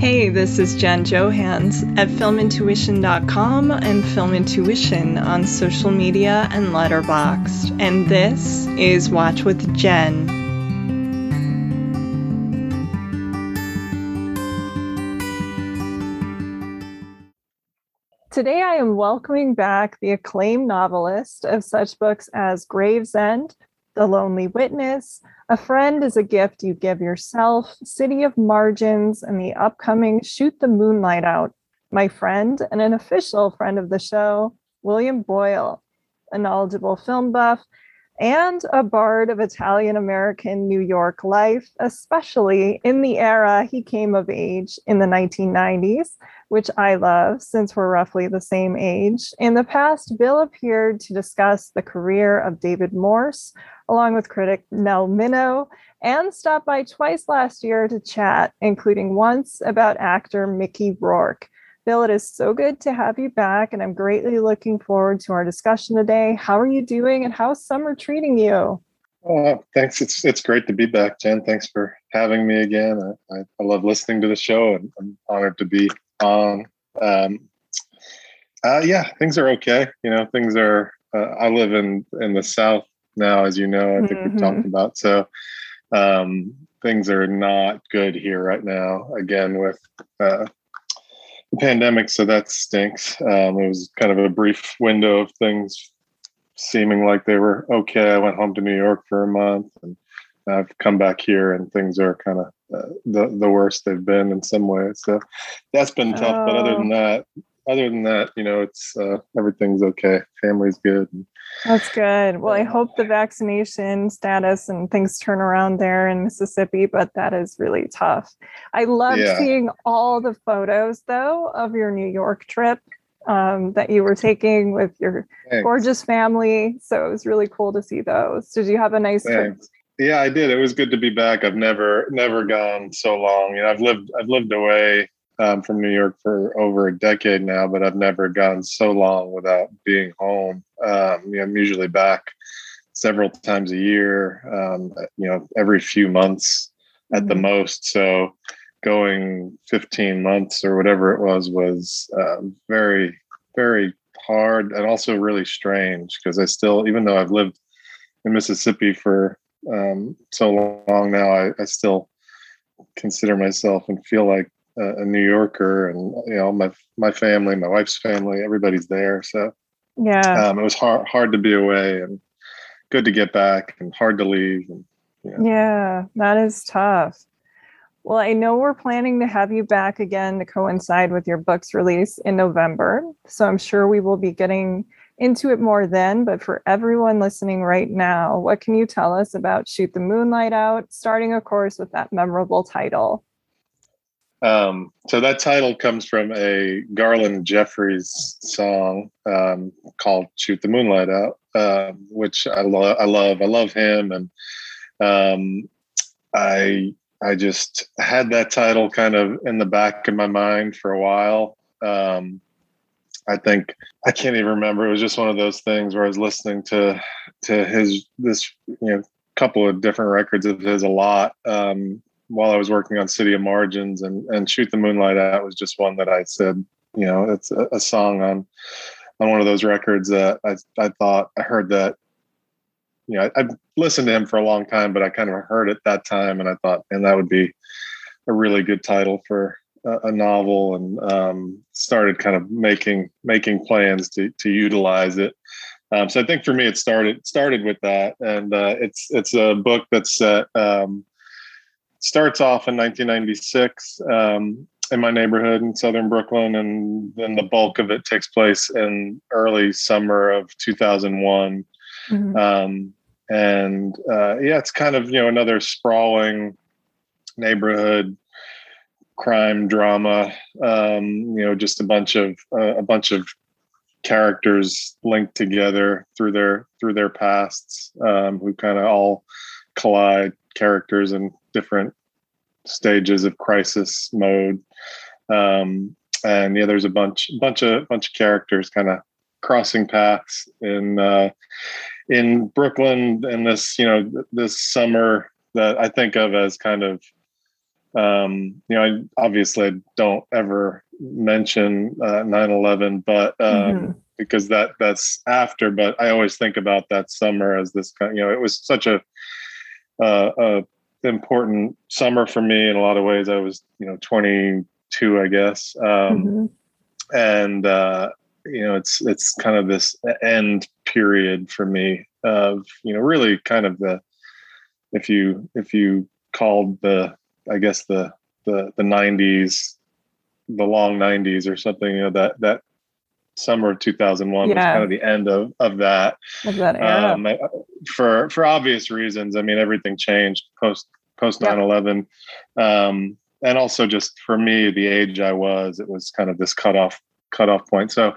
Hey, this is Jen Johans at filmintuition.com and filmintuition on social media and Letterboxd. And this is Watch with Jen. Today I am welcoming back the acclaimed novelist of such books as Gravesend, The Lonely Witness, A Friend is a Gift You Give Yourself, City of Margins, and the upcoming Shoot the Moonlight Out. My friend and an official friend of the show, William Boyle, a knowledgeable film buff and a bard of Italian American New York life, especially in the era he came of age in the 1990s, which I love since we're roughly the same age. In the past, Bill appeared to discuss the career of David Morse, along with critic Nell Minow, and stopped by twice last year to chat, including once about actor Mickey Rourke. Bill, it is so good to have you back, and I'm greatly looking forward to our discussion today. How are you doing, and how's summer treating you? Uh, thanks. It's it's great to be back, Jen. Thanks for having me again. I, I, I love listening to the show, and I'm honored to be on. Um, uh, yeah, things are okay. You know, things are. Uh, I live in in the South now, as you know. I think mm-hmm. we've talked about. So um, things are not good here right now. Again, with uh, pandemic, so that stinks. Um, it was kind of a brief window of things seeming like they were okay. I went home to New York for a month, and I've come back here, and things are kind of uh, the the worst they've been in some ways. So that's been tough. Oh. But other than oh. that, other than that, you know, it's uh, everything's okay. Family's good. That's good. Well, I hope the vaccination status and things turn around there in Mississippi, but that is really tough. I love yeah. seeing all the photos, though, of your New York trip um, that you were taking with your Thanks. gorgeous family. So it was really cool to see those. Did you have a nice Thanks. trip? Yeah, I did. It was good to be back. I've never never gone so long. You know, I've lived I've lived away um, from New York for over a decade now, but I've never gone so long without being home. Um, you know, I'm usually back several times a year, um, you know, every few months at mm-hmm. the most. So going 15 months or whatever it was was uh, very, very hard and also really strange because I still, even though I've lived in Mississippi for um, so long now, I, I still consider myself and feel like a, New Yorker, and you know my my family, my wife's family, everybody's there. So yeah, um, it was hard hard to be away, and good to get back, and hard to leave. And, you know. Yeah, that is tough. Well, I know we're planning to have you back again to coincide with your book's release in November. So I'm sure we will be getting into it more then. But for everyone listening right now, what can you tell us about Shoot the Moonlight Out, starting, of course, with that memorable title? Um, so that title comes from a Garland Jeffreys song um, called "Shoot the Moonlight Out," uh, which I love. I love. I love him, and um, I I just had that title kind of in the back of my mind for a while. Um, I think I can't even remember. It was just one of those things where I was listening to to his this you know couple of different records of his a lot um, while I was working on City of Margins and and Shoot the Moonlight Out was just one that I said, you know, it's a, a song on on one of those records that I I thought I heard that you know, I, have listened to him for a long time, but I kind of heard it that time, and I thought, and that would be a really good title for a, a novel, and um, started kind of making making plans to to utilize it. Um, so I think for me, it started started with that, and uh, it's it's a book that's set um, starts off in 1996 um, in my neighborhood in southern Brooklyn, and then the bulk of it takes place in early summer of 2001. Mm-hmm. Um, and uh, yeah, it's kind of you know another sprawling neighborhood crime drama. Um, you know, just a bunch of uh, a bunch of characters linked together through their through their pasts, um, who kind of all collide characters and different stages of crisis mode. Um, and yeah, there's a bunch, bunch of, bunch of characters kind of crossing paths in uh, in Brooklyn in this, you know, this summer that I think of as kind of um, you know, I obviously don't ever mention uh, 9/11, but um, mm-hmm. because that that's after. But I always think about that summer as this kind. You know, it was such a, uh, a important summer for me in a lot of ways. I was, you know, 22, I guess, um, mm-hmm. and uh, you know, it's it's kind of this end period for me of you know really kind of the if you if you called the I guess the the the 90s the long 90s or something you know that that summer of 2001 yeah. was kind of the end of of that, of that era. Um, for for obvious reasons i mean everything changed post post 9-11 um, and also just for me the age i was it was kind of this cutoff cutoff point so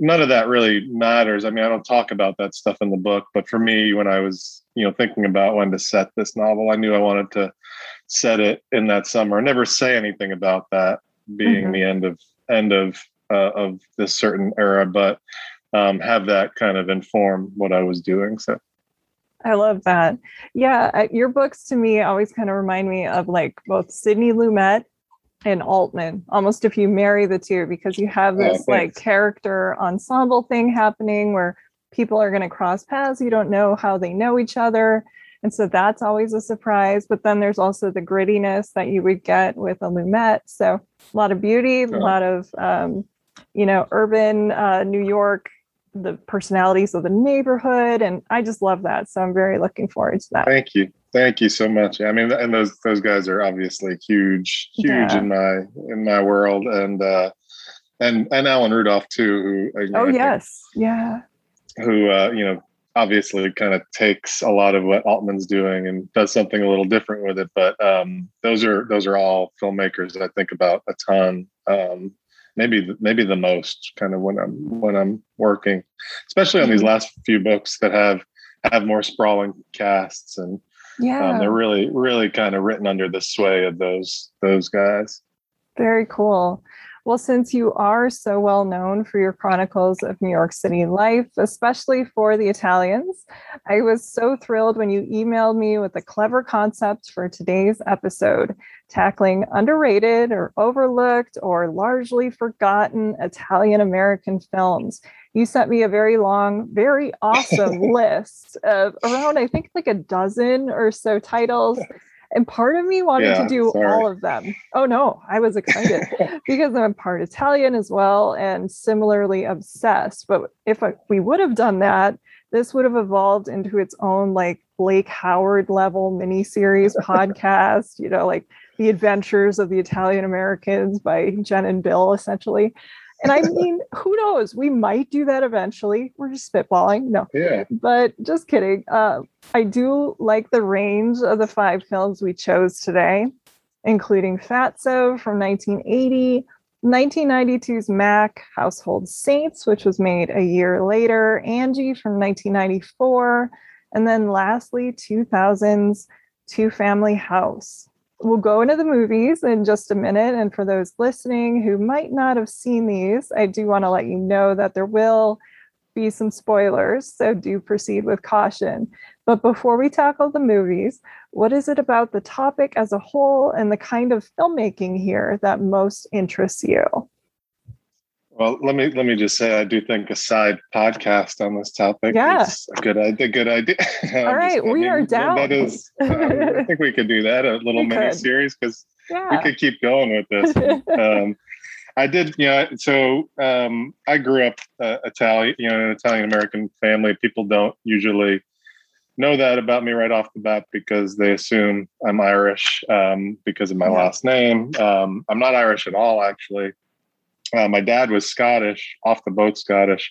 none of that really matters i mean i don't talk about that stuff in the book but for me when i was you know thinking about when to set this novel i knew i wanted to set it in that summer I never say anything about that being mm-hmm. the end of end of uh, of this certain era, but um, have that kind of inform what I was doing. So I love that. Yeah, your books to me always kind of remind me of like both Sidney Lumet and Altman, almost if you marry the two, because you have oh, this oh, like character ensemble thing happening where people are going to cross paths. You don't know how they know each other. And so that's always a surprise. But then there's also the grittiness that you would get with a Lumet. So a lot of beauty, a lot of, um, you know, urban uh, New York, the personalities of the neighborhood. And I just love that. So I'm very looking forward to that. Thank you. Thank you so much. I mean, and those those guys are obviously huge, huge yeah. in my in my world, and uh, and and Alan Rudolph too. Who oh yes, yeah. Who uh, you know obviously kind of takes a lot of what Altman's doing and does something a little different with it. But um, those are those are all filmmakers that I think about a ton. Um, maybe maybe the most kind of when I'm when I'm working, especially on these mm-hmm. last few books that have have more sprawling casts and yeah, um, they're really really kind of written under the sway of those those guys. Very cool. Well, since you are so well known for your chronicles of New York City life, especially for the Italians, I was so thrilled when you emailed me with a clever concept for today's episode, tackling underrated or overlooked or largely forgotten Italian American films. You sent me a very long, very awesome list of around, I think, like a dozen or so titles and part of me wanted yeah, to do sorry. all of them. Oh no, I was excited because I'm part Italian as well and similarly obsessed. But if I, we would have done that, this would have evolved into its own like Blake Howard level miniseries podcast, you know, like the adventures of the Italian Americans by Jen and Bill, essentially. And I mean, who knows? We might do that eventually. We're just spitballing. No. Yeah. But just kidding. Uh, I do like the range of the five films we chose today, including Fatso from 1980, 1992's Mac, Household Saints, which was made a year later, Angie from 1994, and then lastly, 2000's Two Family House we'll go into the movies in just a minute. And for those listening who might not have seen these, I do want to let you know that there will be some spoilers. So do proceed with caution. But before we tackle the movies, what is it about the topic as a whole and the kind of filmmaking here that most interests you? Well, let me let me just say I do think a side podcast on this topic yeah. is a good idea. Good idea. All right, we are down. That is, uh, I think we could do that a little mini series because yeah. we could keep going with this. um, I did, you know. So um, I grew up uh, Italian, you know, an Italian American family. People don't usually know that about me right off the bat because they assume I'm Irish um, because of my yeah. last name. Um, I'm not Irish at all, actually. Uh, my dad was Scottish, off the boat Scottish,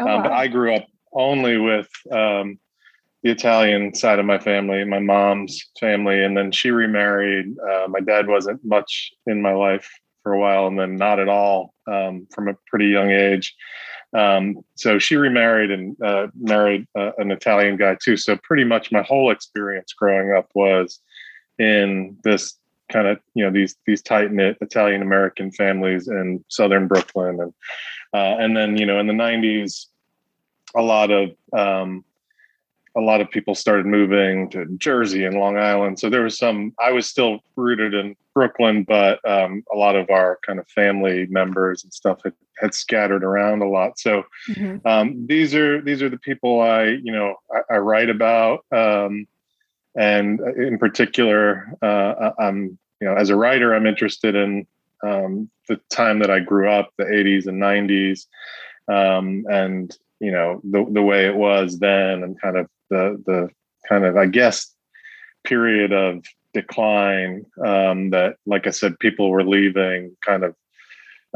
oh, wow. um, but I grew up only with um, the Italian side of my family, my mom's family, and then she remarried. Uh, my dad wasn't much in my life for a while, and then not at all um, from a pretty young age. Um, so she remarried and uh, married uh, an Italian guy too. So pretty much my whole experience growing up was in this kind of you know these these tight knit Italian American families in southern Brooklyn, and uh, and then you know in the '90s, a lot of um, a lot of people started moving to Jersey and Long Island. So there was some, I was still rooted in Brooklyn, but um, a lot of our kind of family members and stuff had, had scattered around a lot. So mm-hmm. um, these are, these are the people I, you know, I, I write about. Um, and in particular, uh, I'm, you know, as a writer, I'm interested in um, the time that I grew up, the 80s and 90s. Um, and you know the the way it was then and kind of the the kind of I guess period of decline um, that like I said people were leaving kind of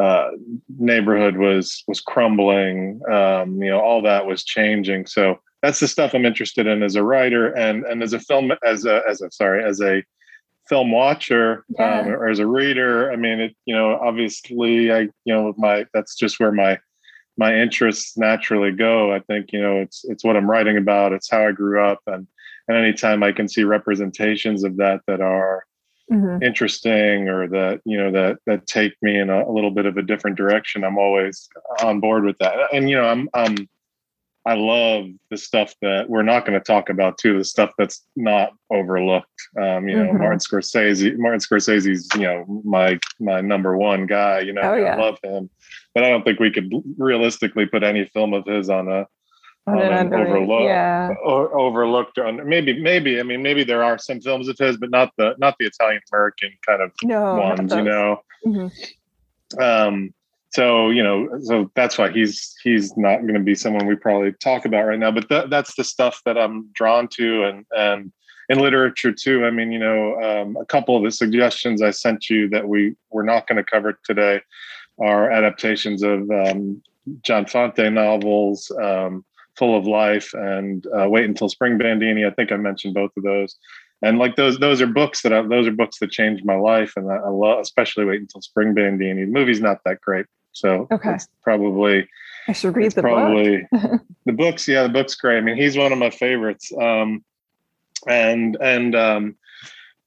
uh, neighborhood was was crumbling um, you know all that was changing so that's the stuff I'm interested in as a writer and and as a film as a as a sorry as a film watcher yeah. um, or as a reader I mean it you know obviously I you know my that's just where my my interests naturally go. I think you know it's it's what I'm writing about. It's how I grew up, and and anytime I can see representations of that that are mm-hmm. interesting or that you know that that take me in a, a, little bit of a different direction, I'm always on board with that. And you know, I'm I'm I love the stuff that we're not going to talk about too. The stuff that's not overlooked. Um, you know, mm-hmm. Martin Scorsese. Martin Scorsese's you know my my number one guy. You know, oh, yeah. I love him but I don't think we could realistically put any film of his on a on an overlooked, yeah. or overlooked or maybe maybe I mean maybe there are some films of his, but not the not the Italian American kind of no, ones, you know. Mm-hmm. Um, so you know, so that's why he's he's not going to be someone we probably talk about right now. But th- that's the stuff that I'm drawn to, and and in literature too. I mean, you know, um, a couple of the suggestions I sent you that we we're not going to cover today are adaptations of um, John Fante novels, um, Full of Life and uh, Wait Until Spring Bandini. I think I mentioned both of those. And like those, those are books that I, those are books that changed my life, and I, I love, especially Wait Until Spring Bandini. The movie's not that great, so okay. it's probably I should read the probably book. the books. Yeah, the book's great. I mean, he's one of my favorites. Um, and and um,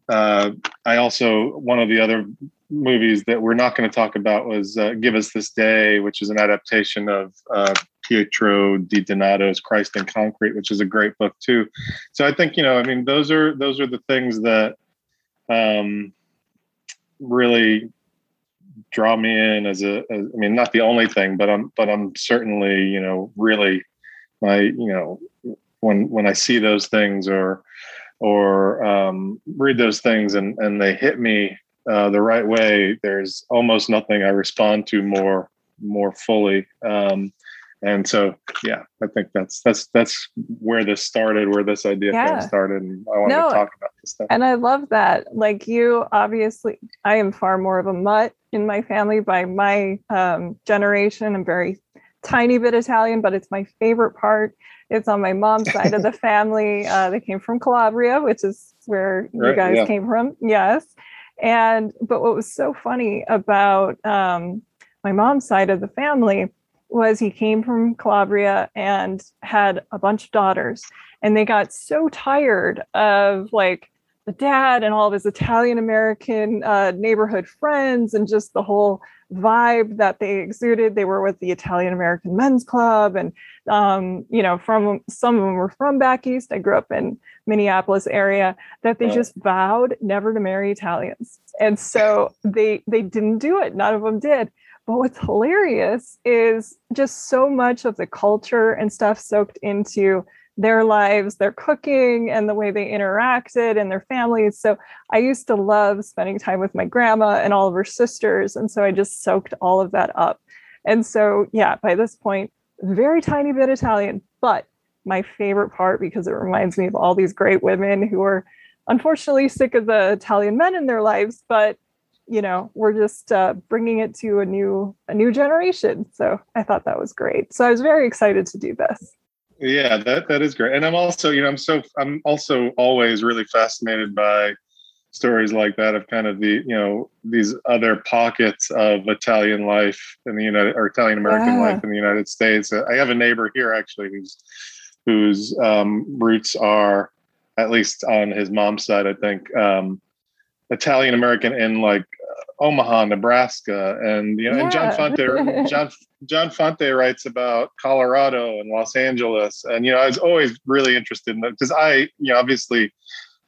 uh, I also one of the other movies that we're not going to talk about was uh, Give Us This Day, which is an adaptation of uh, Pietro Di Donato's Christ in Concrete, which is a great book too. So I think you know, I mean, those are those are the things that um, really draw me in as a. As, I mean, not the only thing, but I'm but I'm certainly you know really my you know when when I see those things or or um, read those things and and they hit me uh, the right way, there's almost nothing I respond to more more fully. Um, and so, yeah, I think that's that's that's where this started, where this idea yeah. started, and I want no, to talk about this stuff. And I love that. Like you, obviously, I am far more of a mutt in my family by my um, generation. I'm very tiny bit Italian, but it's my favorite part. It's on my mom's side of the family. Uh, they came from Calabria, which is where right, you guys yeah. came from. Yes. And but what was so funny about um, my mom's side of the family was he came from Calabria and had a bunch of daughters, and they got so tired of like the dad and all of his Italian American uh, neighborhood friends and just the whole vibe that they exuded. They were with the Italian American Men's Club, and um, you know, from some of them were from back east. I grew up in Minneapolis area. That they just vowed never to marry Italians, and so they they didn't do it. None of them did. But what's hilarious is just so much of the culture and stuff soaked into their lives, their cooking, and the way they interacted and their families. So I used to love spending time with my grandma and all of her sisters. And so I just soaked all of that up. And so, yeah, by this point, very tiny bit Italian, but my favorite part because it reminds me of all these great women who are unfortunately sick of the Italian men in their lives, but you know we're just uh, bringing it to a new a new generation. So I thought that was great. So I was very excited to do this. Yeah, that that is great. And I'm also, you know, I'm so I'm also always really fascinated by stories like that of kind of the, you know, these other pockets of Italian life in the United or Italian American yeah. life in the United States. I have a neighbor here actually who's whose um, roots are at least on his mom's side, I think, um, Italian American in like Omaha, Nebraska, and you know, yeah. and John Fonte, John John Fante writes about Colorado and Los Angeles, and you know, I was always really interested in that because I, you know, obviously,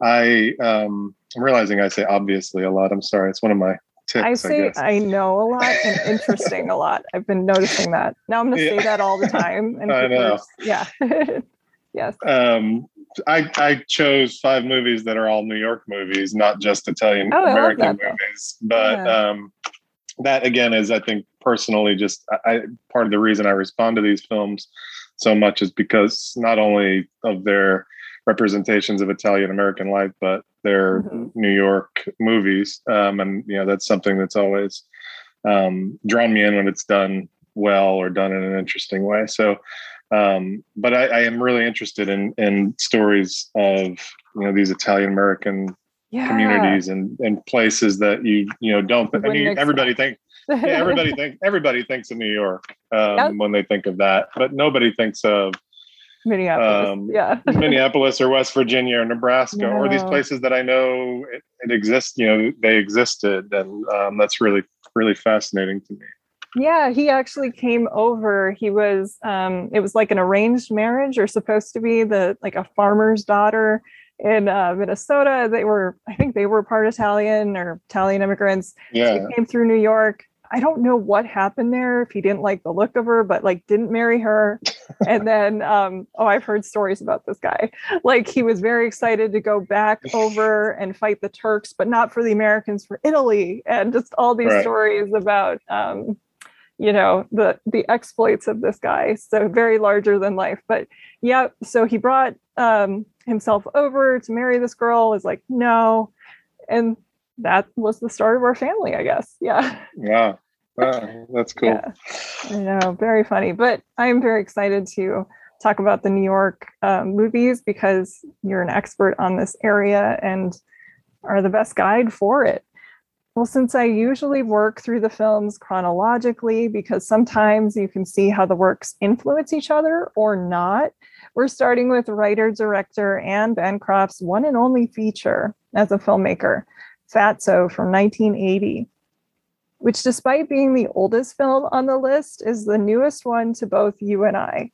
I um, I'm realizing I say obviously a lot. I'm sorry, it's one of my ticks. I say I, I know a lot and interesting a lot. I've been noticing that. Now I'm going to yeah. say that all the time. And I know. Yeah. yes. Um, I, I chose five movies that are all New York movies, not just Italian oh, American movies. But yeah. um, that again is, I think, personally, just I, part of the reason I respond to these films so much is because not only of their representations of Italian American life, but they're mm-hmm. New York movies. Um, and you know that's something that's always um, drawn me in when it's done well or done in an interesting way. So um, but I, I, am really interested in in stories of you know these Italian American yeah. communities and and places that you you know don't. I mean, everybody think yeah, everybody think everybody thinks of New York um, yep. when they think of that, but nobody thinks of Minneapolis, um, yeah, Minneapolis or West Virginia or Nebraska no. or these places that I know it, it exists. You know, they existed, and um, that's really really fascinating to me. Yeah, he actually came over. He was um it was like an arranged marriage or supposed to be the like a farmer's daughter in uh, Minnesota. They were I think they were part Italian or Italian immigrants. Yeah. So he came through New York. I don't know what happened there if he didn't like the look of her, but like didn't marry her. and then um oh I've heard stories about this guy. Like he was very excited to go back over and fight the Turks, but not for the Americans, for Italy. And just all these right. stories about um you know the the exploits of this guy. So very larger than life. But yeah so he brought um, himself over to marry this girl was like no. And that was the start of our family i guess. Yeah. Yeah. Wow, that's cool. Yeah. i know very funny. But i'm very excited to talk about the new york um, movies because you're an expert on this area and are the best guide for it well, since I usually work through the films chronologically, because sometimes you can see how the works influence each other or not, we're starting with writer director Anne Bancroft's one and only feature as a filmmaker, Fatso from 1980, which, despite being the oldest film on the list, is the newest one to both you and I.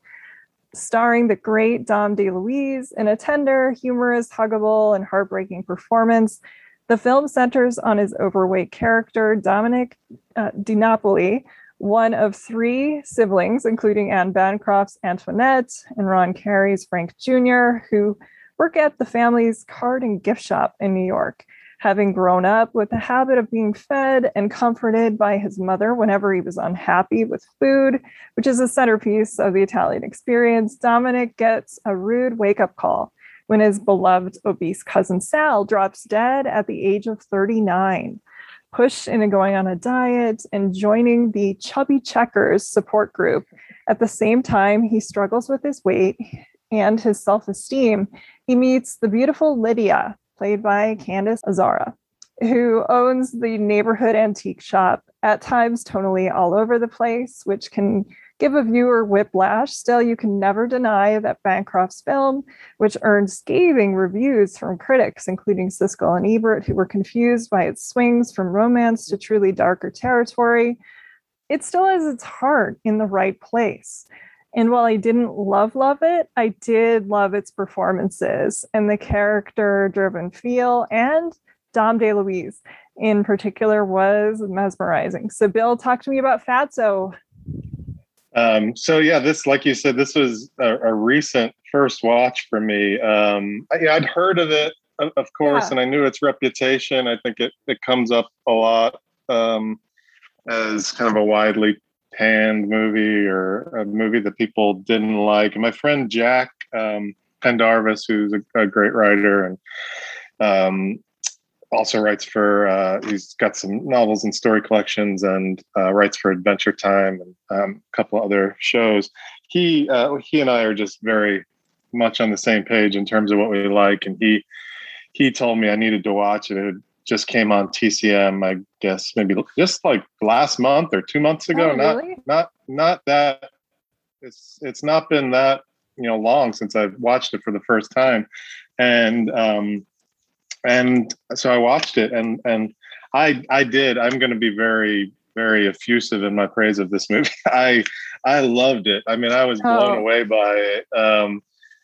Starring the great Dom DeLuise in a tender, humorous, huggable, and heartbreaking performance the film centers on his overweight character, Dominic uh, DiNapoli, one of three siblings, including Anne Bancroft's Antoinette and Ron Carey's Frank Jr., who work at the family's card and gift shop in New York. Having grown up with the habit of being fed and comforted by his mother whenever he was unhappy with food, which is a centerpiece of the Italian experience, Dominic gets a rude wake up call when his beloved obese cousin Sal drops dead at the age of 39. Pushed into going on a diet and joining the Chubby Checkers support group. At the same time, he struggles with his weight and his self esteem. He meets the beautiful Lydia, played by Candice Azzara, who owns the neighborhood antique shop, at times tonally all over the place, which can give a viewer whiplash. Still, you can never deny that Bancroft's film, which earned scathing reviews from critics, including Siskel and Ebert, who were confused by its swings from romance to truly darker territory, it still has its heart in the right place. And while I didn't love love it, I did love its performances and the character driven feel and Dom DeLuise in particular was mesmerizing. So Bill, talk to me about Fatso. Um, so yeah, this, like you said, this was a, a recent first watch for me. Um, I, would heard of it, of, of course, yeah. and I knew its reputation. I think it it comes up a lot um, as kind of a widely panned movie or a movie that people didn't like. And my friend Jack um, Pendarvis, who's a, a great writer and um, also writes for uh, he's got some novels and story collections and uh, writes for adventure time and um, a couple other shows. He uh, he and i are just very much on the same page in terms of what we like and he he told me i needed to watch it. It just came on tcm i guess maybe just like last month or two months ago. Oh, not not not that it's it's not been that you know long since i've watched it for the first time. And um and so I watched it, and and I I did. I'm going to be very very effusive in my praise of this movie. I I loved it. I mean, I was blown oh. away by it. Um,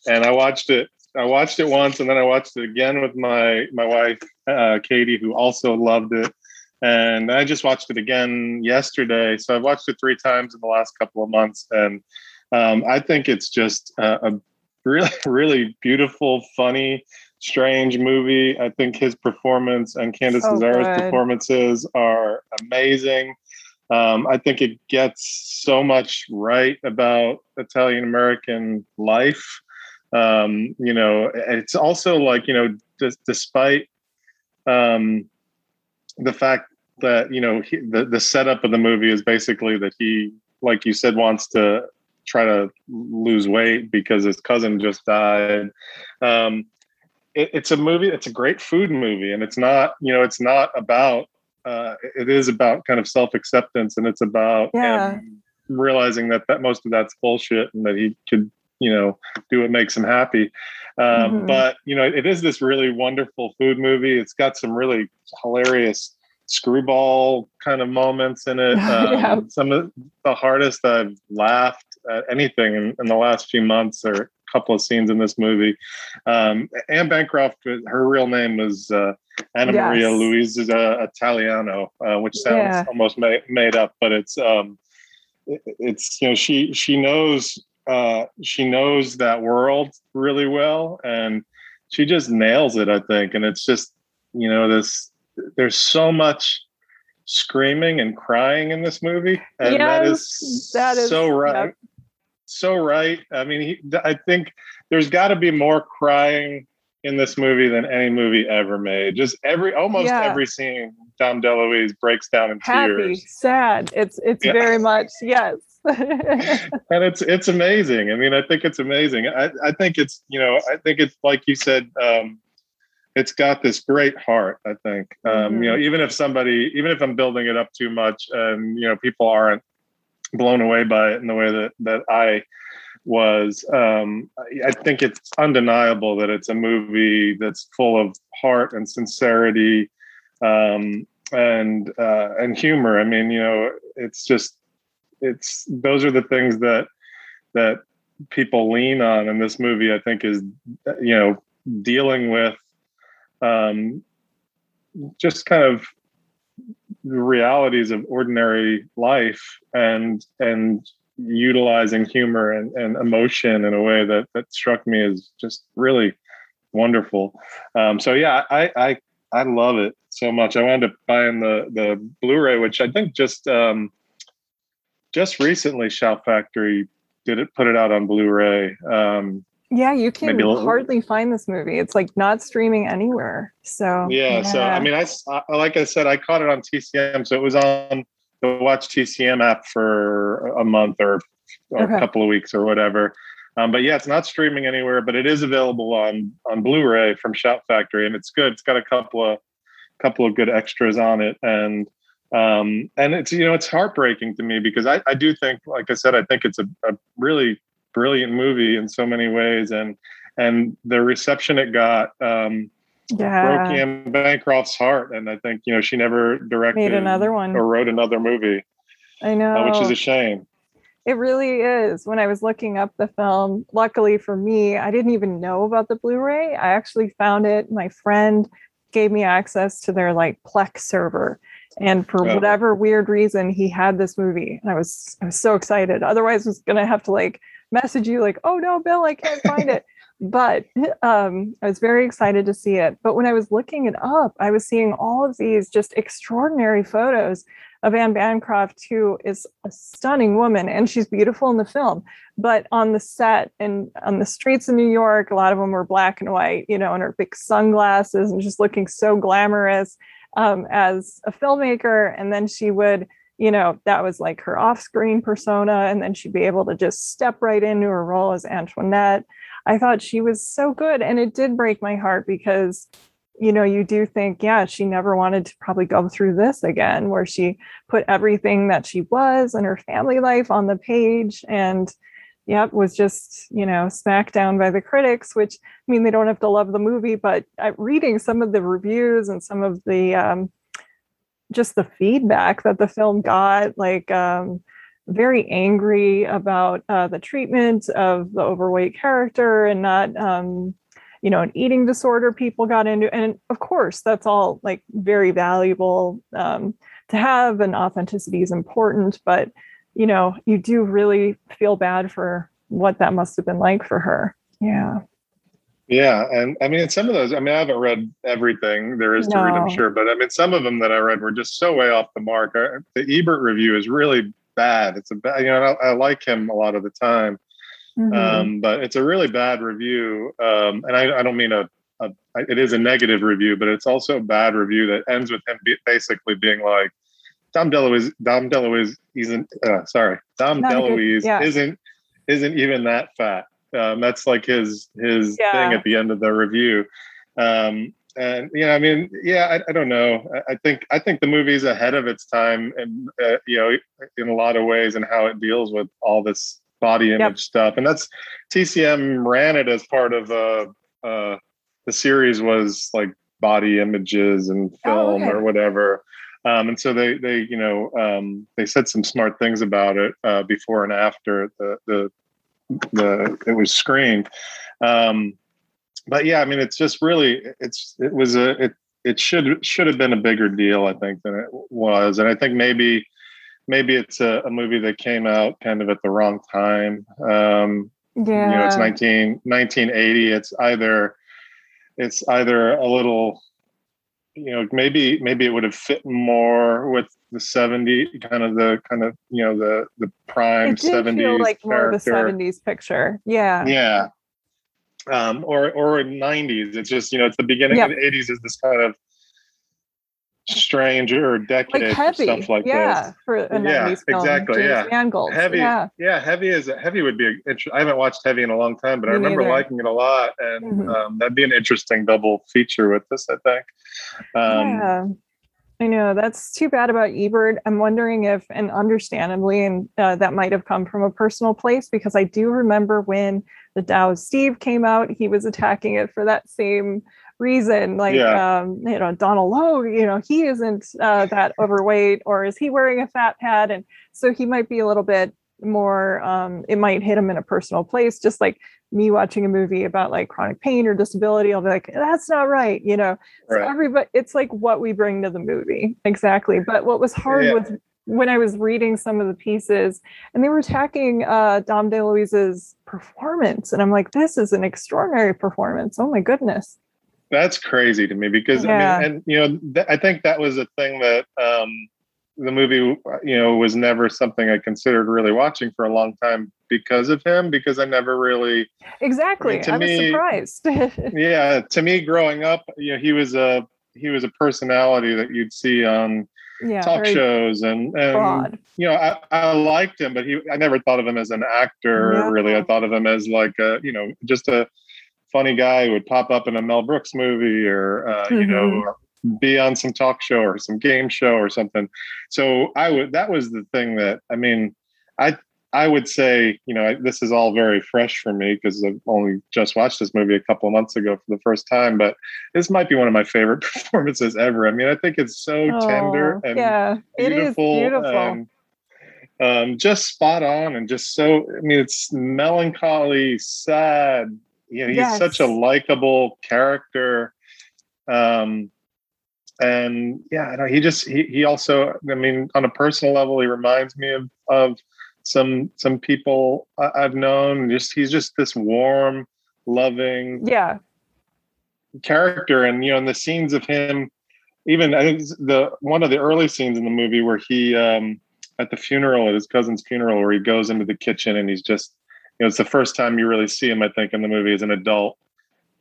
and I watched it. I watched it once, and then I watched it again with my my wife uh, Katie, who also loved it. And I just watched it again yesterday. So I've watched it three times in the last couple of months, and um, I think it's just a, a really really beautiful, funny strange movie. I think his performance and Candice so performances are amazing. Um, I think it gets so much right about Italian American life. Um, you know, it's also like you know, d- despite um, the fact that you know he, the the setup of the movie is basically that he, like you said, wants to try to lose weight because his cousin just died. Um, it, it's a movie. It's a great food movie, and it's not. You know, it's not about. Uh, it is about kind of self acceptance, and it's about yeah. realizing that that most of that's bullshit, and that he could you know do what makes him happy. Um, mm-hmm. But you know, it is this really wonderful food movie. It's got some really hilarious screwball kind of moments in it. Um, yeah. Some of the hardest I've laughed at anything in, in the last few months are couple of scenes in this movie. Um, Anne Bancroft, her real name was uh, Anna yes. Maria Luisa Italiano, uh, which sounds yeah. almost ma- made up, but it's um, it, it's you know she she knows uh, she knows that world really well, and she just nails it. I think, and it's just you know this. There's so much screaming and crying in this movie, and yes, that is that is so right. So right. I mean, he, I think there's got to be more crying in this movie than any movie ever made. Just every, almost yeah. every scene, Dom DeLuise breaks down in Happy, tears. sad. It's it's yeah. very much yes. and it's it's amazing. I mean, I think it's amazing. I, I think it's you know I think it's like you said. Um, it's got this great heart. I think um, mm-hmm. you know even if somebody even if I'm building it up too much and you know people aren't blown away by it in the way that that I was. Um, I think it's undeniable that it's a movie that's full of heart and sincerity um, and uh, and humor. I mean, you know, it's just it's those are the things that that people lean on in this movie. I think is you know dealing with um, just kind of the realities of ordinary life and and utilizing humor and, and emotion in a way that that struck me as just really wonderful. Um, so yeah, I, I I love it so much. I wound up buying the the Blu-ray, which I think just um, just recently Shout Factory did it put it out on Blu-ray. Um, yeah, you can hardly find this movie. It's like not streaming anywhere. So yeah, yeah, so I mean, I like I said, I caught it on TCM, so it was on the Watch TCM app for a month or, or okay. a couple of weeks or whatever. Um, but yeah, it's not streaming anywhere, but it is available on on Blu-ray from Shout Factory, and it's good. It's got a couple of couple of good extras on it, and um, and it's you know it's heartbreaking to me because I, I do think, like I said, I think it's a, a really brilliant movie in so many ways, and and the reception it got um, yeah. broke Anne Bancroft's heart, and I think you know she never directed Made another one or wrote another movie. I know, uh, which is a shame. It really is. When I was looking up the film, luckily for me, I didn't even know about the Blu-ray. I actually found it. My friend gave me access to their like Plex server. And for oh. whatever weird reason, he had this movie. And I was I was so excited. Otherwise, I was gonna have to like message you like, oh no, Bill, I can't find it. But um, I was very excited to see it. But when I was looking it up, I was seeing all of these just extraordinary photos of Anne Bancroft, who is a stunning woman and she's beautiful in the film. But on the set and on the streets of New York, a lot of them were black and white, you know, and her big sunglasses and just looking so glamorous um, as a filmmaker. And then she would you know, that was like her off screen persona. And then she'd be able to just step right into her role as Antoinette. I thought she was so good. And it did break my heart because, you know, you do think, yeah, she never wanted to probably go through this again, where she put everything that she was and her family life on the page. And, yep, was just, you know, smacked down by the critics, which I mean, they don't have to love the movie, but reading some of the reviews and some of the, um, just the feedback that the film got, like um, very angry about uh, the treatment of the overweight character and not, um, you know, an eating disorder people got into. And of course, that's all like very valuable um, to have, and authenticity is important. But, you know, you do really feel bad for what that must have been like for her. Yeah. Yeah, and I mean, some of those. I mean, I haven't read everything there is to read, I'm sure, but I mean, some of them that I read were just so way off the mark. The Ebert review is really bad. It's a bad, you know, I, I like him a lot of the time, Mhm. um, but it's a really bad review. Um, and I, I don't mean a, a, it is a negative review, but it's also a bad review that ends with him be, basically being like, Dom DeLuise, Dom DeLuise isn't, uh, sorry, Dom DeLuise yeah. isn't, isn't even that fat. Um, that's like his his Yeah. thing at the end of the review. Um, and you know, I mean, yeah, I, I don't know. I, I think I think the movie's ahead of its time, and uh, you know, in a lot of ways, and how it deals with all this body image stuff. And that's TCM ran it as part of uh, uh, the series was like body images and Oh, film okay. or whatever. Um, and so they they you know um, they said some smart things about it uh, before and after the the the it was screened. Um, but yeah, I mean, it's just really it's it was a it it should should have been a bigger deal, I think, than it was, and I think maybe maybe it's a, a movie that came out kind of at the wrong time. Um, yeah. you know, it's 19, 1980. It's either it's either a little you know maybe maybe it would have fit more with the 70 kind of the kind of you know the the prime it did 70s feel like more of a 70s picture. Yeah. yeah um or or 90s it's just you know it's the beginning Yep. of the 80s is this kind of strange or decade Like heavy. stuff like yeah. this For a Yeah, 90s film. exactly, yeah. Mangold. heavy Yeah. yeah heavy is heavy would be a, i haven't watched heavy in a long time but i remember neither. liking it a lot and Mhm. um, that'd be an interesting double feature with this i think um yeah. I know that's too bad about Ebert. I'm wondering if, and understandably, and uh, that might have come from a personal place because I do remember when the Dow Steve came out, he was attacking it for that same reason. Like, Yeah. um, you know, Donald Lowe, you know, he isn't uh, that overweight, or is he wearing a fat pad? And so he might be a little bit more. Um, it might hit him in a personal place, just like me watching a movie about like chronic pain or disability. I'll be like, that's not right, you know. So everybody, it's like what we bring to the movie. Exactly. But what was hard Yeah. was when I was reading some of the pieces and they were attacking uh, Dom DeLuise's performance. And I'm like, this is an extraordinary performance. Oh my goodness. That's crazy to me because Yeah. I mean, and you know, th- I think that was a thing that um, the movie, you know, was never something I considered really watching for a long time because of him. Because I never really, Exactly. to I was me- surprised. yeah, to me, growing up, you know, he was a he was a personality that you'd see on yeah. talk shows and and broad. you know, I, I liked him, but he I never thought of him as an actor. Yeah. Really, I thought of him as like a you know just a funny guy who would pop up in a Mel Brooks movie or uh, you know Mhm. or be on some talk show or some game show or something. So I would that was the thing that I mean I. I would say, you know, I- this is all very fresh for me because I've only just watched this movie a couple of months ago for the first time. But this might be one of my favorite performances ever. I mean, I think it's so tender Oh, and yeah. It is beautiful, beautiful. and um, just spot on and just so i mean it's melancholy sad you know he's such a likable character um and yeah I know, he just he, he also i mean on a personal level he reminds me of of some some people i've known just he's just this warm loving yeah. character and you know in the scenes of him even i think the one of the early scenes in the movie where he um at the funeral at his cousin's funeral where he goes into the kitchen and he's just know it's the first time you really see him i think in the movie as an adult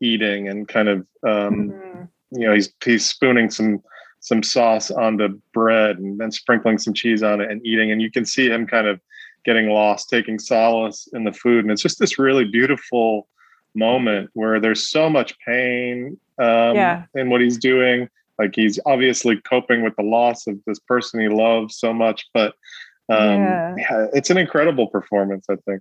eating and kind of um Mhm. you know he's he's spooning some some sauce onto bread and then sprinkling some cheese on it and eating and you can see him kind of getting lost taking solace in the food and it's just this really beautiful moment where there's so much pain um, Yeah. in what he's doing like he's obviously coping with the loss of this person he loves so much but um, Yeah. yeah, it's an incredible performance i think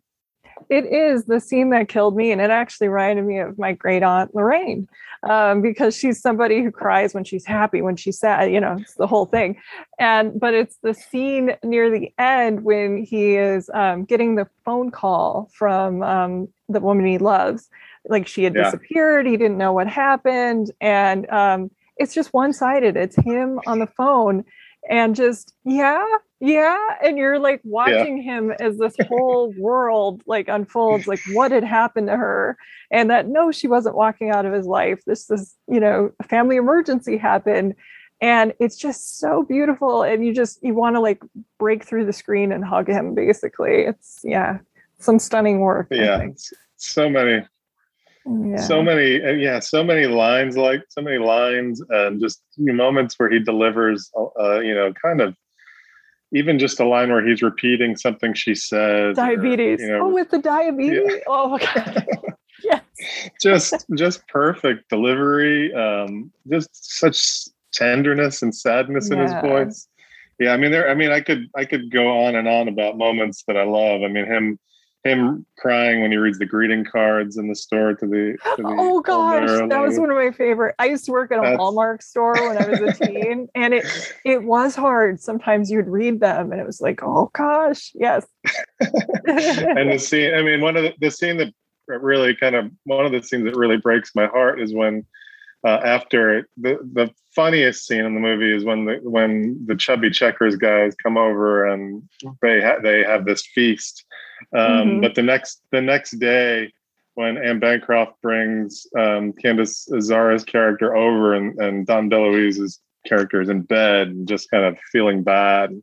It is the scene that killed me, and it actually reminded me of my great aunt Lorraine, um, because she's somebody who cries when she's happy, when she's sad. You know, it's the whole thing. And but it's the scene near the end when he is um, getting the phone call from um, the woman he loves, like she had yeah. disappeared. He didn't know what happened, and um, it's just one sided. It's him on the phone and just yeah yeah and you're like watching yeah. him as this whole world like unfolds like what had happened to her and that no she wasn't walking out of his life this is you know a family emergency happened and it's just so beautiful and you just you want to like break through the screen and hug him basically it's yeah some stunning work yeah so many yeah. so many uh, yeah so many lines like so many lines and just moments where he delivers uh, uh, you know kind of even just a line where he's repeating something she said diabetes. or, you know, oh with the diabetes? Yeah. oh my god. Yes. Just just perfect delivery um just such tenderness and sadness yeah. in his voice. Yeah i mean there i mean i could i could go on and on about moments that i love. I mean him him crying when he reads the greeting cards in the store to the, to the oh gosh that was one of my favorite i used to work at a That's... hallmark store when i was a teen and it it was hard. Sometimes you'd read them and it was like oh gosh yes. And the scene i mean one of the, the scene that really kind of one of the scenes that really breaks my heart is when uh, after the the funniest scene in the movie is when the when the chubby checkers guys come over and they ha- they have this feast um, mm-hmm. But the next the next day, when Anne Bancroft brings um, Candice Azzara's character over, and, and Dom DeLuise's character is in bed and just kind of feeling bad.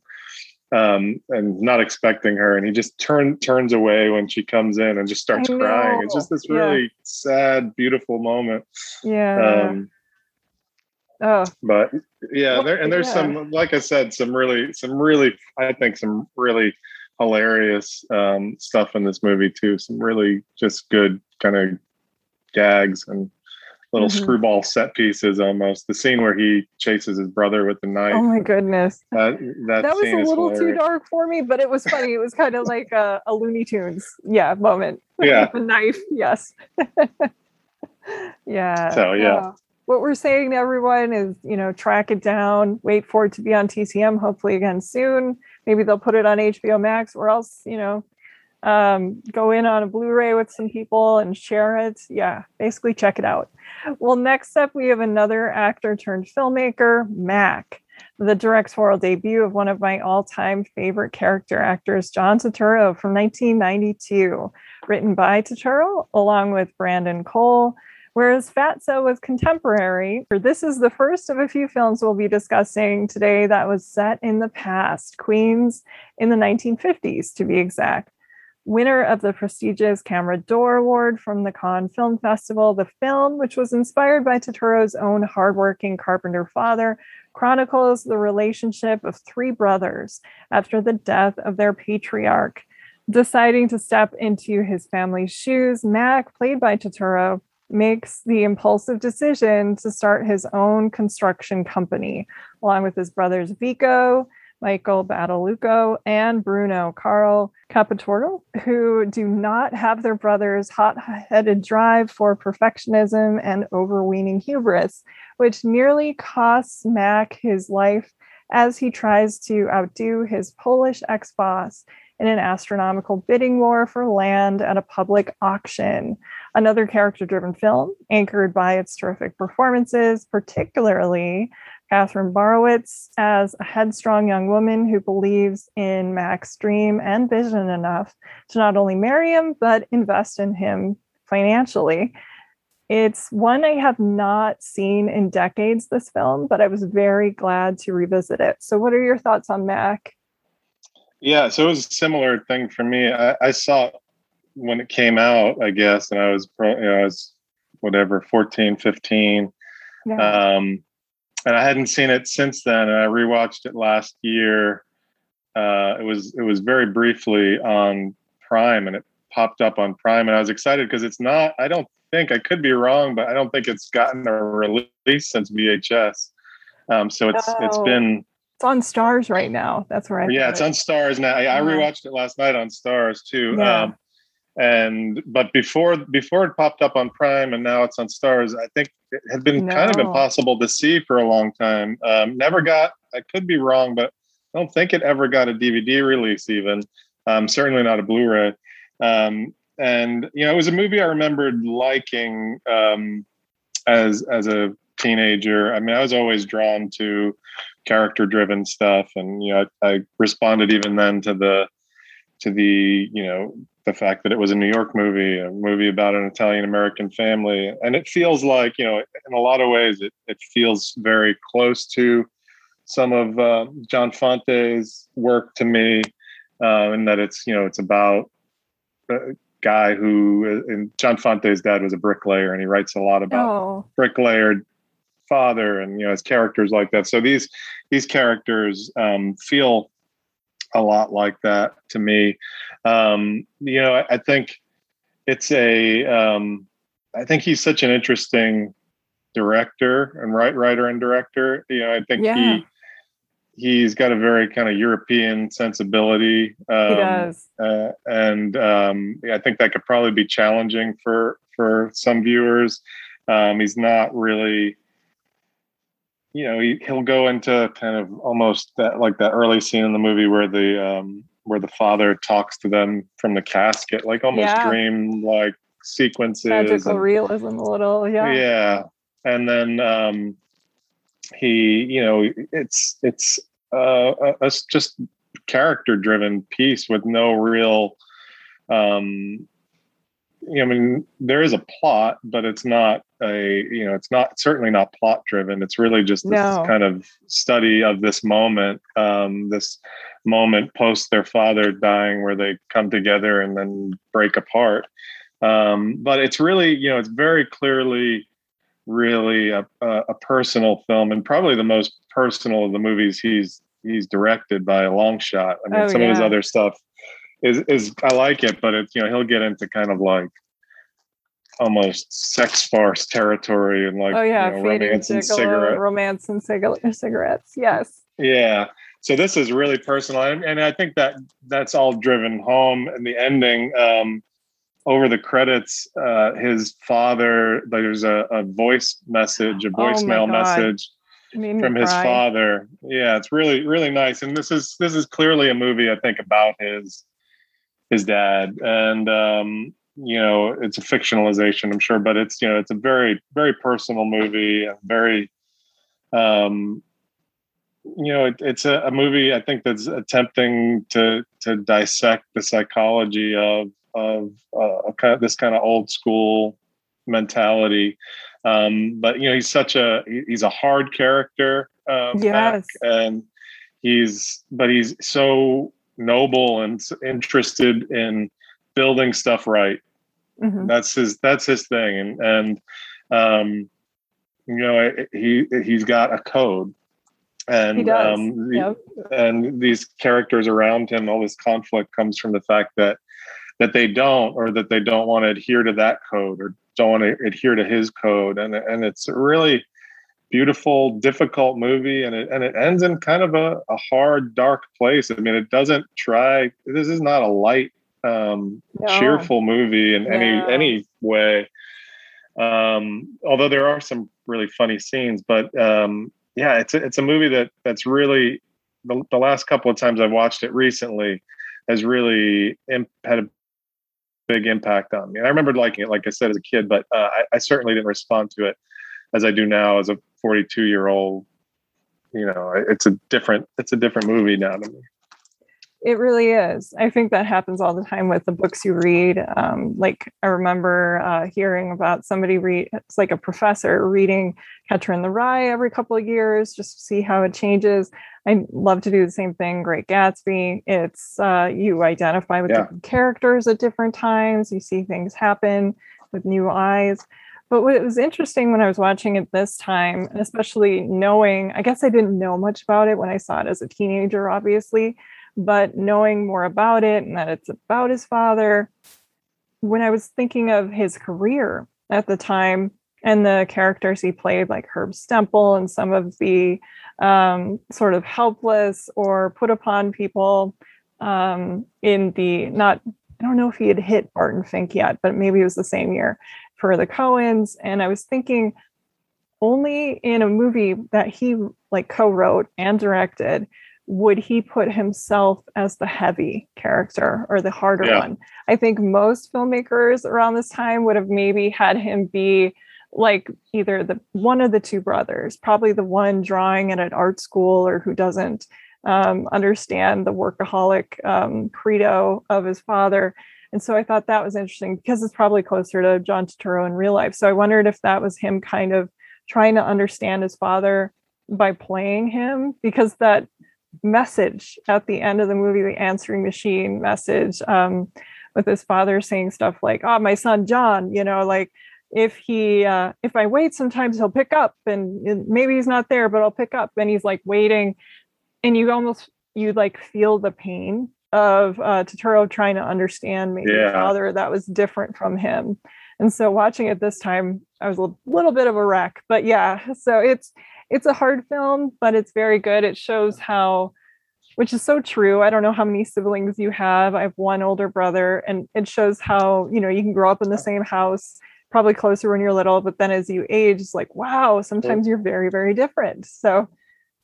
Um, and not expecting her, and he just turn turns away when she comes in and just starts crying. It's just this really yeah. sad, beautiful moment. Yeah. Um, oh. But yeah, there and there's yeah. some, like I said, some really, some really, I think some really hilarious um, stuff in this movie too. Some really just good kind of gags and little mm-hmm. screwball set pieces almost. The scene where he chases his brother with the knife. Oh my goodness. That that, that was a little too dark for me, but it was funny. It was kind of like a, a Looney Tunes, yeah, moment. Yeah. the knife, yes. yeah. So yeah. what we're saying to everyone is, you know, track it down, wait for it to be on TCM, hopefully again soon maybe they'll put it on HBO Max or else, you know, um, go in on a Blu-ray with some people and share it. Yeah, basically check it out. Well, next up we have another actor turned filmmaker, Mac, the directorial debut of one of my all-time favorite character actors, John Turturro from 1992, written by Turturro along with Brandon Cole. Whereas Fatso was contemporary, this is the first of a few films we'll be discussing today that was set in the past, Queens in the 1950s to be exact. Winner of the prestigious Camera d'Or Award from the Cannes Film Festival, the film, which was inspired by Turturro's own hardworking carpenter father, chronicles the relationship of three brothers after the death of their patriarch. Deciding to step into his family's shoes, Mac, played by Turturro, makes the impulsive decision to start his own construction company, along with his brothers Vico, Michael Badalucco, and Bruno Carl Capitolo, who do not have their brother's hot headed drive for perfectionism and overweening hubris, which nearly costs Mac his life as he tries to outdo his Polish ex boss in an astronomical bidding war for land at a public auction. Another character driven film anchored by its terrific performances, particularly Katherine Borowitz as a headstrong young woman who believes in Mac's dream and vision enough to not only marry him, but invest in him financially. It's one I have not seen in decades, this film, but I was very glad to revisit it. So, what are your thoughts on Mac? Yeah, so it was a similar thing for me. I, I saw when it came out, I guess, and I was, you know, I was whatever, 14, 15. Yeah. Um, and I hadn't seen it since then. And I rewatched it last year. Uh, it was it was very briefly on Prime, and it popped up on Prime, and I was excited because it's not. I don't think I could be wrong, but I don't think it's gotten a release since VHS. Um, so it's oh. it's been it's on Starz right now. That's right. Yeah, it's on Starz now. I, I, rewatched it last night on Starz too. Yeah. Um, and but before before it popped up on Prime and now it's on Starz I think it had been no. kind of impossible to see for a long time. Um, never got. I could be wrong, but I don't think it ever got a DVD release. Even um, certainly not a Blu-ray. Um, and you know, it was a movie I remembered liking um, as as a teenager. I mean, I was always drawn to character-driven stuff, and you know, I, I responded even then to the to the you know the fact that it was a New York movie, a movie about an Italian American family. And it feels like, you know, in a lot of ways, it, it feels very close to some of uh, John Fante's work to me, uh, in that it's, you know, it's about a guy who, and John Fante's dad was a bricklayer, and he writes a lot about oh. bricklayer father and, you know, his characters like that. So these, these characters um, feel a lot like that to me. Um, you know, I, I, think it's a. Um, I think he's such an interesting director and right writer and director. You know, I think yeah. he he's got a very kind of European sensibility. Um, he does, uh, and um, I think that could probably be challenging for for some viewers. Um, he's not really you know he, he'll go into kind of almost that like that early scene in the movie where the um where the father talks to them from the casket like almost yeah. dream like sequences magical and, realism a little yeah yeah and then um he you know it's it's uh a, a just character driven piece with no real um I mean, there is a plot, but it's not a, you know, it's not certainly not plot driven. It's really just this no. kind of study of this moment, um, this moment post their father dying, where they come together and then break apart. Um, but it's really, you know, it's very clearly, really a, a, a personal film, and probably the most personal of the movies he's he's directed by a long shot. I mean, oh, some yeah. of his other stuff is is I like it, but it's you know he'll get into kind of like almost sex farce territory and like oh yeah, you know, romance and cigarette romance and cigarettes. Yes. Yeah. So this is really personal, and, and I think that that's all driven home in the ending. Um, over the credits, uh, his father, there's a, a voice message, a oh voicemail oh message from his cry. father. Yeah, it's really really nice, and this is this is clearly a movie I think about his his dad and um, you know it's a fictionalization i'm sure but it's you know it's a very very personal movie very um you know it, it's a, a, movie i think that's attempting to to dissect the psychology of of uh, kind of this kind of old school mentality um but you know he's such a he's a hard character um yes. and he's but he's so noble and interested in building stuff right. Mm-hmm. That's his that's his thing, and and um, you know he he's got a code, and um, yep. and these characters around him, all this conflict comes from the fact that that they don't, or that they don't want to adhere to that code, or don't want to adhere to his code, and and it's really beautiful, difficult movie, and it and it ends in kind of a, a hard, dark place. I mean, it doesn't try. This is not a light, um, no. cheerful movie in no. any any way. Um, although there are some really funny scenes, but um, yeah, it's a, it's a movie that that's really the, the last couple of times I've watched it recently has really imp- had a big impact on me. And I remember liking it, like I said, as a kid, but uh, I, I certainly didn't respond to it as I do now as a 42 year old. You know, it's a different it's a different movie now to me. It really is. I think that happens all the time with the books you read. Um, like I remember uh, hearing about somebody read, it's like a professor reading Catcher in the Rye every couple of years just to see how it changes. I love to do the same thing. Great Gatsby. It's uh, you identify with yeah. different characters at different times. You see things happen with new eyes. But what was interesting when I was watching it this time, and especially knowing, I guess I didn't know much about it when I saw it as a teenager, obviously, but knowing more about it and that it's about his father, when I was thinking of his career at the time and the characters he played, like Herb Stempel and some of the um, sort of helpless or put upon people um, in the not I don't know if he had hit Barton Fink yet, but maybe it was the same year for the Coens. And I was thinking only in a movie that he like co-wrote and directed would he put himself as the heavy character or the harder yeah. one. I think most filmmakers around this time would have maybe had him be like either the one of the two brothers, probably the one drawing at an art school or who doesn't um, understand the workaholic um, credo of his father. And so I thought that was interesting because it's probably closer to John Turturro in real life. So I wondered if that was him kind of trying to understand his father by playing him because that message at the end of the movie, the answering machine message, um, with his father saying stuff like, "Oh, my son John," you know, like if he uh, if I wait, sometimes he'll pick up, and maybe he's not there, but I'll pick up. And he's like waiting, and you almost you like feel the pain of uh, Turturro trying to understand maybe yeah. father that was different from him. And so watching it this time, I was a little bit of a wreck. But yeah, so it's it's a hard film, but it's very good. It shows how which is so true. I don't know how many siblings you have. I have one older brother, and it shows how, you know, you can grow up in the same house, probably closer when you're little, but then as you age, it's like, wow, sometimes you're very, very different. So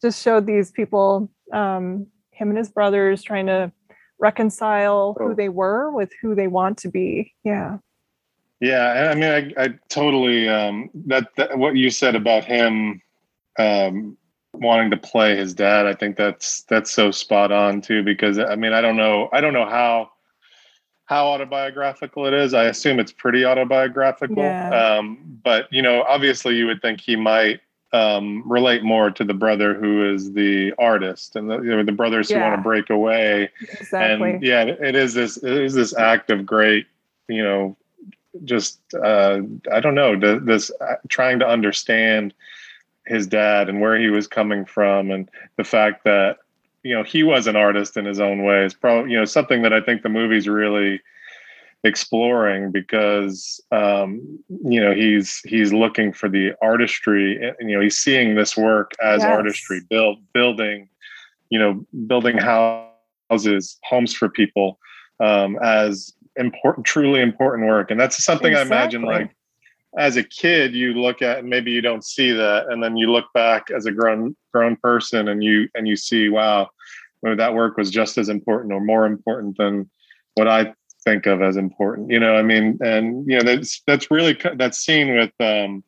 just showed these people, um, him and his brothers trying to reconcile who they were with who they want to be. Yeah. Yeah, I mean, I, I totally um, that, that what you said about him um, wanting to play his dad. I think that's that's so spot on too. Because I mean, I don't know, I don't know how how autobiographical it is. I assume it's pretty autobiographical. Yeah. Um, but you know, obviously, you would think he might um, relate more to the brother who is the artist and the, you know, the brothers yeah. who want to break away. Exactly. And yeah, it is this it is this act of great, you know, just uh, I don't know, this uh, trying to understand his dad and where he was coming from and the fact that you know he was an artist in his own way is probably you know something that i think the movie's really exploring because um, you know he's he's looking for the artistry and you know he's seeing this work as yes. artistry build building you know building houses homes for people um, as important truly important work and that's something exactly. i imagine like as a kid you look at and maybe you don't see that and then you look back as a grown grown person and you and you see wow that work was just as important or more important than what i think of as important you know i mean and you know that's that's really that scene with um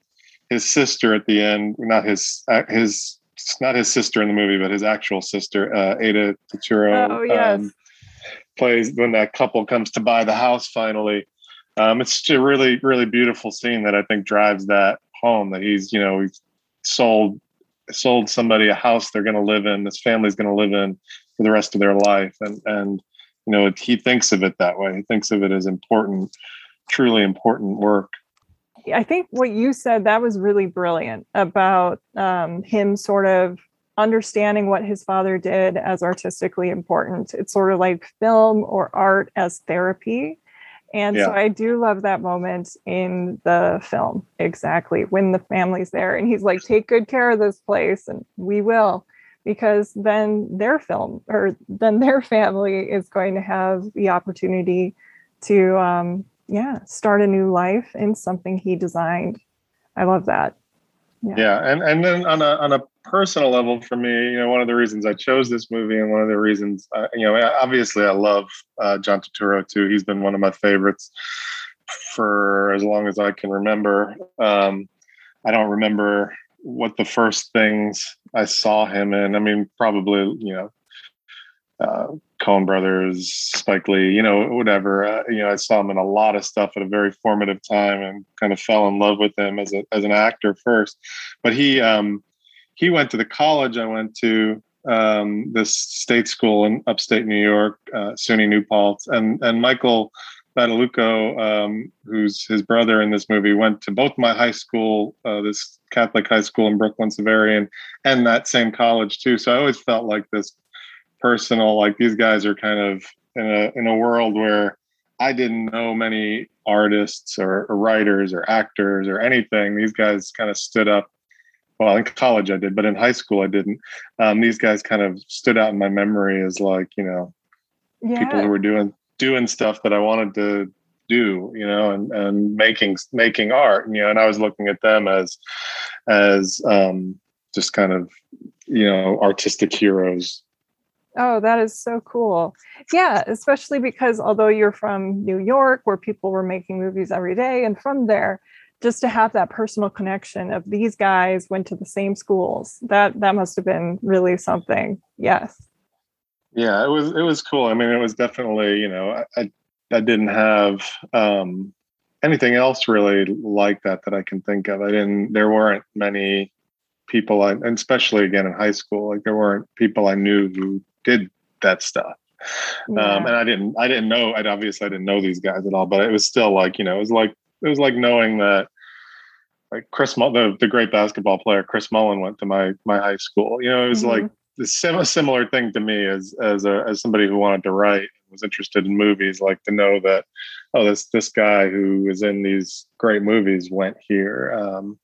his sister at the end not his uh, his not his sister in the movie but his actual sister uh Aida Turturro oh, yes. um, plays when that couple comes to buy the house finally um, it's a really, really beautiful scene that I think drives that home. That he's, you know, he's sold sold somebody a house they're going to live in. This family's going to live in for the rest of their life, and and you know he thinks of it that way. He thinks of it as important, truly important work. I think what you said that was really brilliant about um, him sort of understanding what his father did as artistically important. It's sort of like film or art as therapy and yeah. so I do love that moment in the film, exactly when the family's there and he's like, take good care of this place and we will, because then their film or then their family is going to have the opportunity to, um, yeah, start a new life in something he designed. I love that. Yeah. yeah. And, and then on a, on a personal level for me, you know, one of the reasons I chose this movie and one of the reasons, uh, you know, obviously I love uh, John Turturro too. He's been one of my favorites for as long as I can remember. Um, I don't remember what the first things I saw him in. I mean, probably, you know, uh, Coen Brothers, Spike Lee, you know, whatever. Uh, you know, I saw him in a lot of stuff at a very formative time and kind of fell in love with him as a as an actor first. But he, um, he went to the college I went to, um, this state school in upstate New York, uh, SUNY New Paltz, and and Michael Badalucco, um, who's his brother in this movie, went to both my high school, uh, this Catholic high school in Brooklyn, Xaverian, and that same college too. So I always felt like this personal, like these guys are kind of in a in a world where I didn't know many artists or, or writers or actors or anything. These guys kind of stood up well in college i did but in high school i didn't um, these guys kind of stood out in my memory as like you know yeah. people who were doing doing stuff that I wanted to do, you know, and and making making art, you know, and I was looking at them as as um, just kind of you know artistic heroes. Oh, that is so cool. Yeah, especially because although you're from New York, where people were making movies every day, and from there, just to have that personal connection of these guys went to the same schools, that that must have been really something. Yes. Yeah, it was it was cool. I mean, it was definitely you know I I didn't have um, anything else really like that that I can think of. I didn't. There weren't many people, I, and especially again in high school, like there weren't people I knew who did that stuff. Um, yeah. Um, and I didn't. I didn't know. I obviously I didn't know these guys at all, but it was still like you know, it was like it was like knowing that like Chris, the the great basketball player Chris Mullin went to my my high school. You know, it was mm-hmm. like the sim- similar thing to me as as a as somebody who wanted to write was interested in movies like to know that oh this this guy who is in these great movies went here um,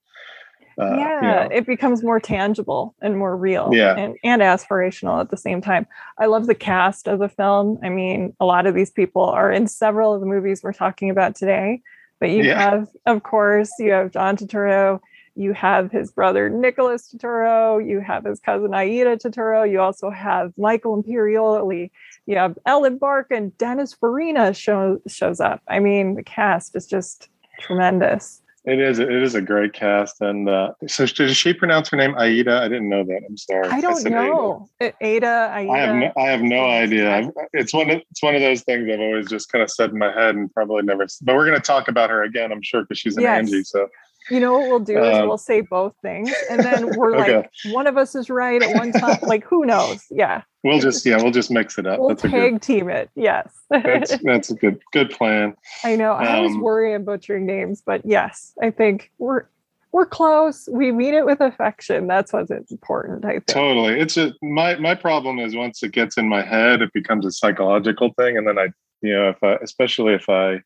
uh, yeah you know. it becomes more tangible and more real yeah. and, and aspirational at the same time i love the cast of the film i mean a lot of these people are in several of the movies we're talking about today but you yeah. have of course you have john turturro you have his brother Nicholas Turturro, you have his cousin Aida Turturro, you also have Michael Imperioli, you have Ellen Barkin, Dennis Farina show, shows up. I mean, the cast is just tremendous. It is. It is a great cast, and uh, so does she pronounce her name Aida? I didn't know that. I'm sorry. I don't I know. Ada. Ada. Aida. I have. No, I have no idea. It's one. Of, it's one of those things I've always just kind of said in my head and probably never. But we're going to talk about her again. I'm sure because she's an yes. Angie. So you know what we'll do is um, we'll say both things, and then we're okay. like, one of us is right at one time. like, who knows? Yeah. We'll just yeah, we'll just mix it up. We'll that's tag good, team it. Yes. that's that's a good good plan. I know. I um, was worrying butchering names, but yes, I think we're we're close. We mean it with affection. That's what's important. I think. Totally. It's a my my problem is once it gets in my head, it becomes a psychological thing, and then I you know if I especially if I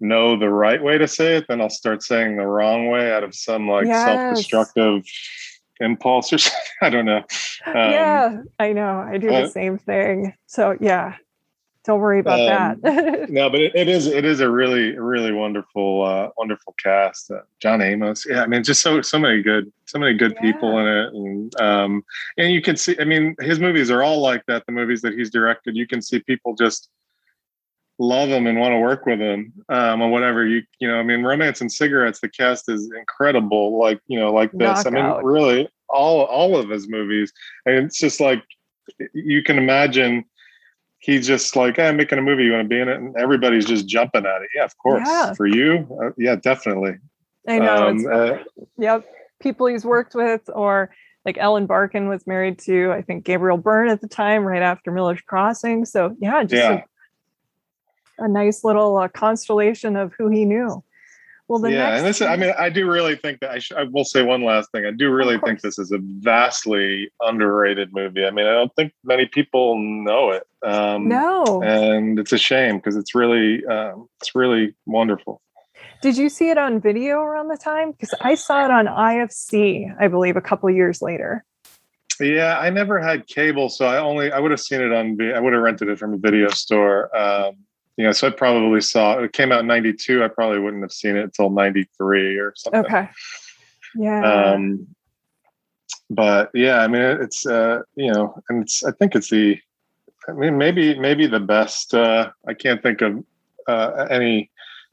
know the right way to say it, then I'll start saying the wrong way out of some like yes. self-destructive impulse or something. I don't know. Um, yeah, I know. I do the same thing. So yeah, don't worry about um, that. no, but it, it is it is a really really wonderful uh, wonderful cast. Uh, John Amos. Yeah, I mean, just so so many good so many good yeah. people in it, and um, and you can see. I mean, his movies are all like that. The movies that he's directed, you can see people just love him and want to work with him um, or whatever you you know i mean romance and cigarettes the cast is incredible like you know like this Knockout. i mean really all all of his movies and it's just like you can imagine he's just like hey, i'm making a movie you want to be in it and everybody's just jumping at it yeah of course yeah. for you uh, yeah definitely i know um, uh, yep people he's worked with or like Ellen Barkin was married to, I think Gabriel Byrne at the time, right after Miller's Crossing. So yeah, just yeah a nice little uh, constellation of who he knew. Well, the yeah, and this, I mean, I do really think that I, sh- I will say one last thing. I do really think this is a vastly underrated movie. I mean, I don't think many people know it. Um, no, and it's a shame because it's really, um, it's really wonderful. Did you see it on video around the time? Because I saw it on IFC, I believe, a couple years later. Yeah, I never had cable, so I only I would have seen it on. I would have rented it from a video store. Um, you know, so I probably saw it came out in 92. I probably wouldn't have seen it until 93 or something. Okay. Yeah. Um, but yeah, I mean, it's, uh, you know, and it's, I think it's the, I mean, maybe, maybe the best, uh, I can't think of, uh, any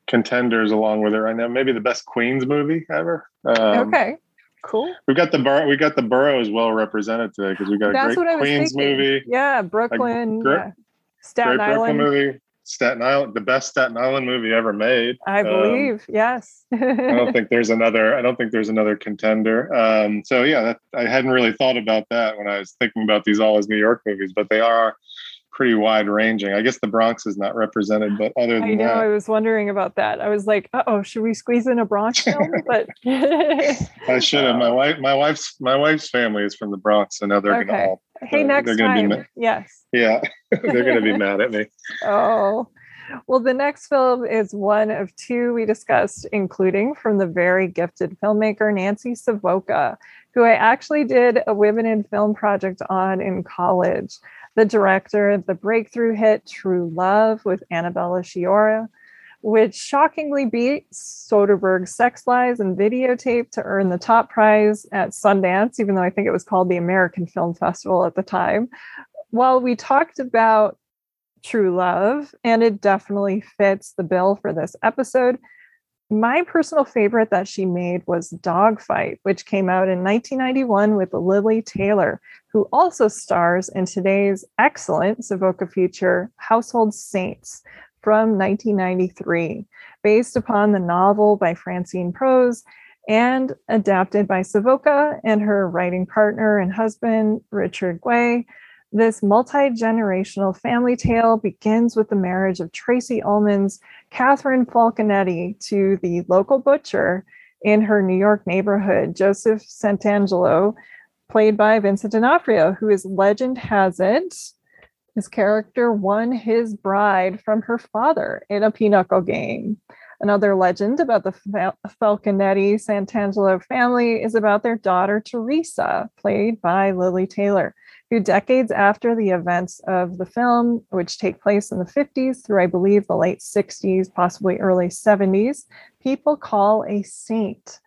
contenders along with it right now. Maybe the best Queens movie ever. Um, okay. Cool. We got the bor- we got the boroughs well represented today because we got a That's great Queens movie. Yeah, Brooklyn. Great, yeah. Staten Island. Brooklyn movie. Staten Island, the best Staten Island movie ever made. I um, believe, um, yes. I don't think there's another. I don't think there's another contender. Um, so yeah, that, I hadn't really thought about that when I was thinking about these all as New York movies, but they are pretty wide ranging. I guess the Bronx is not represented, but other than I know, that, I was wondering about that. I was like, oh, should we squeeze in a Bronx film? But I should have. My wife, my wife's, my wife's family is from the Bronx, so now they're okay. gonna all. Hey, uh, next time. Be, yes. Yeah, they're gonna be mad at me. Oh. Well, the next film is one of two we discussed, including from the very gifted filmmaker Nancy Savoca, who I actually did a Women in Film project on in college. the director of the breakthrough hit True Love with Annabella Sciorra, which shockingly beat Soderbergh's Sex Lies and Videotape to earn the top prize at Sundance, even though I think it was called the American Film Festival at the time. While we talked about True Love, and it definitely fits the bill for this episode, my personal favorite that she made was Dogfight, which came out in 1991 with Lili Taylor, who also stars in today's excellent Savoca feature, Household Saints, from 1993, based upon the novel by Francine Prose and adapted by Savoca and her writing partner and husband, Richard Guay. This multi generational family tale begins with the marriage of Tracey Ullman's Catherine Falconetti to the local butcher in her New York neighborhood, Joseph Santangelo, played by Vincent D'Onofrio, who is legend has it his character won his bride from her father in a pinochle game. Another legend about the Falconetti Santangelo family is about their daughter Teresa, played by Lily Taylor, who decades after the events of the film, which take place in the 50s through, I believe, the late 60s, possibly early 70s, people call a saint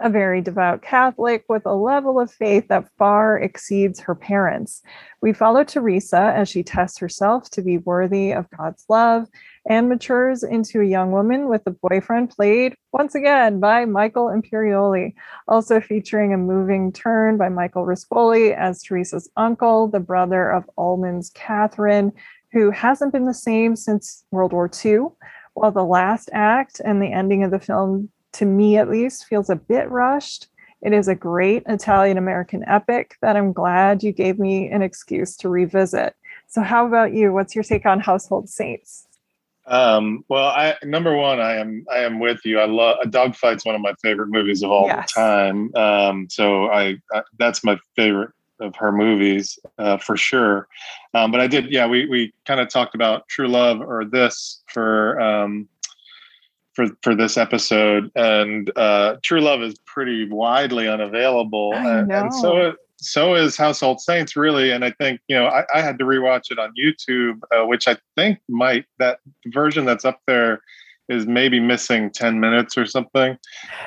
a very devout Catholic with a level of faith that far exceeds her parents. We follow Teresa as she tests herself to be worthy of God's love and matures into a young woman with a boyfriend played once again by Michael Imperioli, also featuring a moving turn by Michael Rispoli as Teresa's uncle, the brother of Ullman's Catherine, who hasn't been the same since World War II. While the last act and the ending of the film to me at least, feels a bit rushed. It is a great Italian American epic that I'm glad you gave me an excuse to revisit. So, how about you? What's your take on Household Saints? Um, well, I number one, I am I am with you. I love a dogfight's one of my favorite movies of all yes. time. Um, so I, I, that's my favorite of her movies uh, for sure. Um, but I did, yeah. We we kind of talked about True Love or this for um, for for this episode, and uh, True Love is pretty widely unavailable, and, and, so so is Household Saints, really. And I think you know I, I had to rewatch it on YouTube, uh, which I think might that version that's up there is maybe missing 10 minutes or something.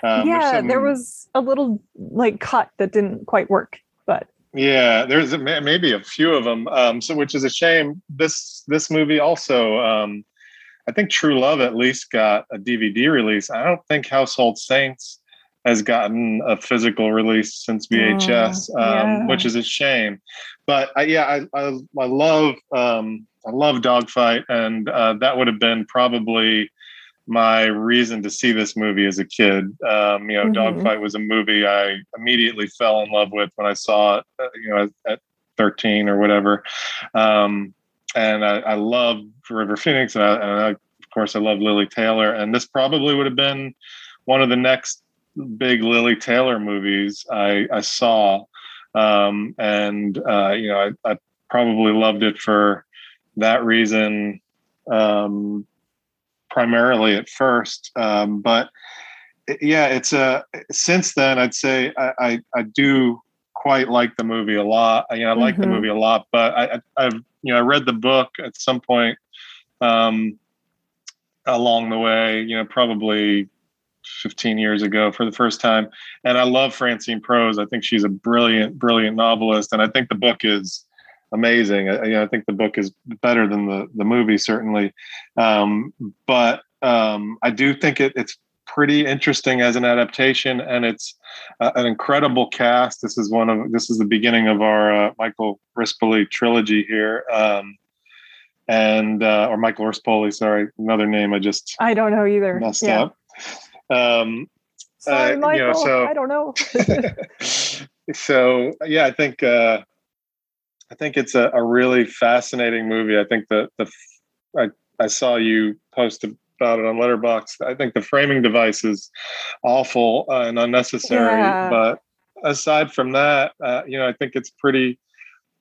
Um, yeah, some, there was a little like cut that didn't quite work, but yeah, there's a, maybe a few of them. Um, so which is a shame. This this movie also um, I think True Love at least got a DVD release. I don't think Household Saints has gotten a physical release since VHS, oh, yeah. um, which is a shame. But I, yeah, I, I, I love um, I love Dogfight, and uh, that would have been probably my reason to see this movie as a kid. Um, you know, mm-hmm. Dogfight was a movie I immediately fell in love with when I saw it. Uh, you know, at, at 13 or whatever. Um, and I, I love River Phoenix, and, I, and I, of course I love Lili Taylor. And this probably would have been one of the next big Lili Taylor movies I, I saw, um, and uh, you know I, I, probably loved it for that reason um, primarily at first, um, but yeah, it's a. Since then, I'd say I, I do quite like the movie a lot. You know, I like mm-hmm. the movie a lot, but I, have you know, I read the book at some point um, along the way. You know, probably 15 years ago for the first time, and I love Francine Prose. I think she's a brilliant, brilliant novelist, and I think the book is amazing. I, you know, I think the book is better than the the movie certainly, um, but um, I do think it, it's pretty interesting as an adaptation, and it's uh, an incredible cast. This is one of this is the beginning of our uh, Michael Rispoli trilogy here, um, and uh, or Michael Rispoli. Sorry, another name I just I don't know either. Messed yeah. up. Um, Sorry, Michael. You know, so, I don't know. so yeah, I think uh, I think it's a, a really fascinating movie. I think that the I, I saw you post about it on Letterboxd. I think the framing device is awful uh, and unnecessary. Yeah. But aside from that, uh, you know, I think it's pretty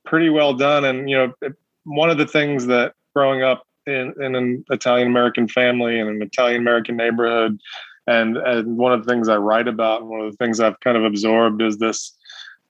pretty well done. And you know, it, one of the things that growing up in, in an Italian American family in an Italian American neighborhood, and and one of the things I write about, and one of the things I've kind of absorbed is this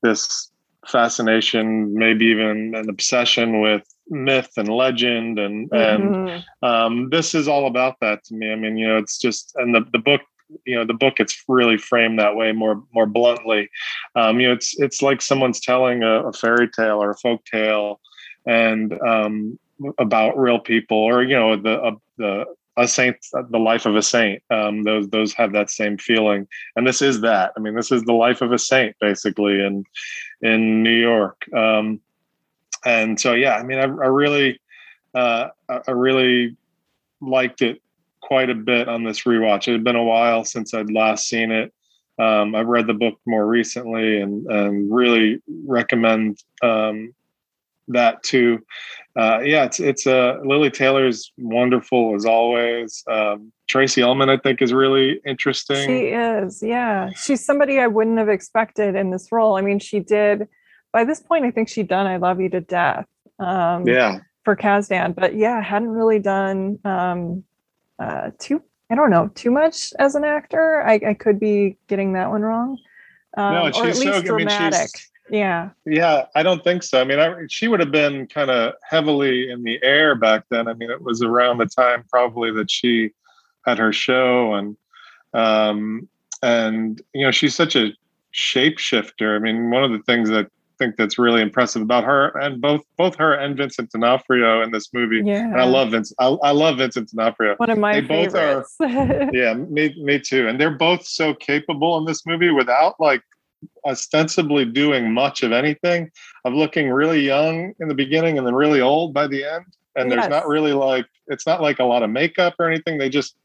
this fascination, maybe even an obsession with myth and legend, and mm-hmm. and um, this is all about that to me. I mean, you know, it's just and the the book you know the book it's really framed that way more more bluntly um, you know it's it's like someone's telling a, a fairy tale or a folk tale and um, about real people or you know the uh, the a saint the life of a saint um, those those have that same feeling and this is that i mean this is the life of a saint basically in in new york um, and so yeah i mean i, I really uh, i really liked it quite a bit on this rewatch. It had been a while since I'd last seen it. Um, I've read the book more recently and, and really recommend um, that too. Uh, yeah, it's it's uh, Lili Taylor's wonderful as always. Um, Tracey Ullman, I think, is really interesting. She is, yeah. She's somebody I wouldn't have expected in this role. I mean, she did. By this point, I think she'd done "I Love You to Death." Um, yeah. For Kasdan, but yeah, hadn't really done um, uh, too I don't know too much as an actor. I, I could be getting that one wrong. Um, no, she's or at least so, dramatic. I mean, yeah. Yeah, I don't think so. I mean, I, she would have been kind of heavily in the air back then. I mean, it was around the time probably that she had her show and um and you know, she's such a shapeshifter. I mean, one of the things that think that's really impressive about her and both both her and Vincent D'Onofrio in this movie. Yeah, and I love Vince. I, I love Vincent D'Onofrio. One of my they favorites. both are. yeah, me me too. And they're both so capable in this movie without like ostensibly doing much of anything, of looking really young in the beginning and then really old by the end. And yes. there's not really like it's not like a lot of makeup or anything. They just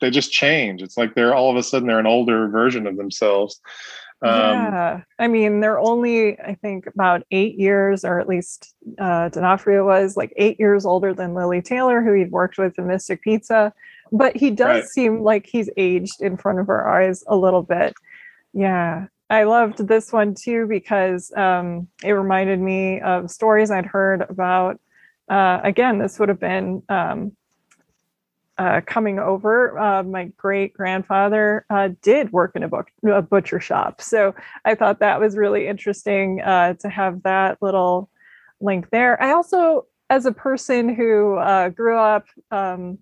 they just change. It's like they're all of a sudden they're an older version of themselves. Um, yeah, I mean, they're only, I think, about eight years, or at least uh, D'Onofrio was like eight years older than Lili Taylor, who he'd worked with in Mystic Pizza. But he does right. seem like he's aged in front of our eyes a little bit. Yeah, I loved this one too because um, it reminded me of stories I'd heard about. Uh, again, this would have been um, uh, coming over, uh, my great grandfather uh, did work in a, book, a butcher shop. So I thought that was really interesting uh, to have that little link there. I also, as a person who uh, grew up um,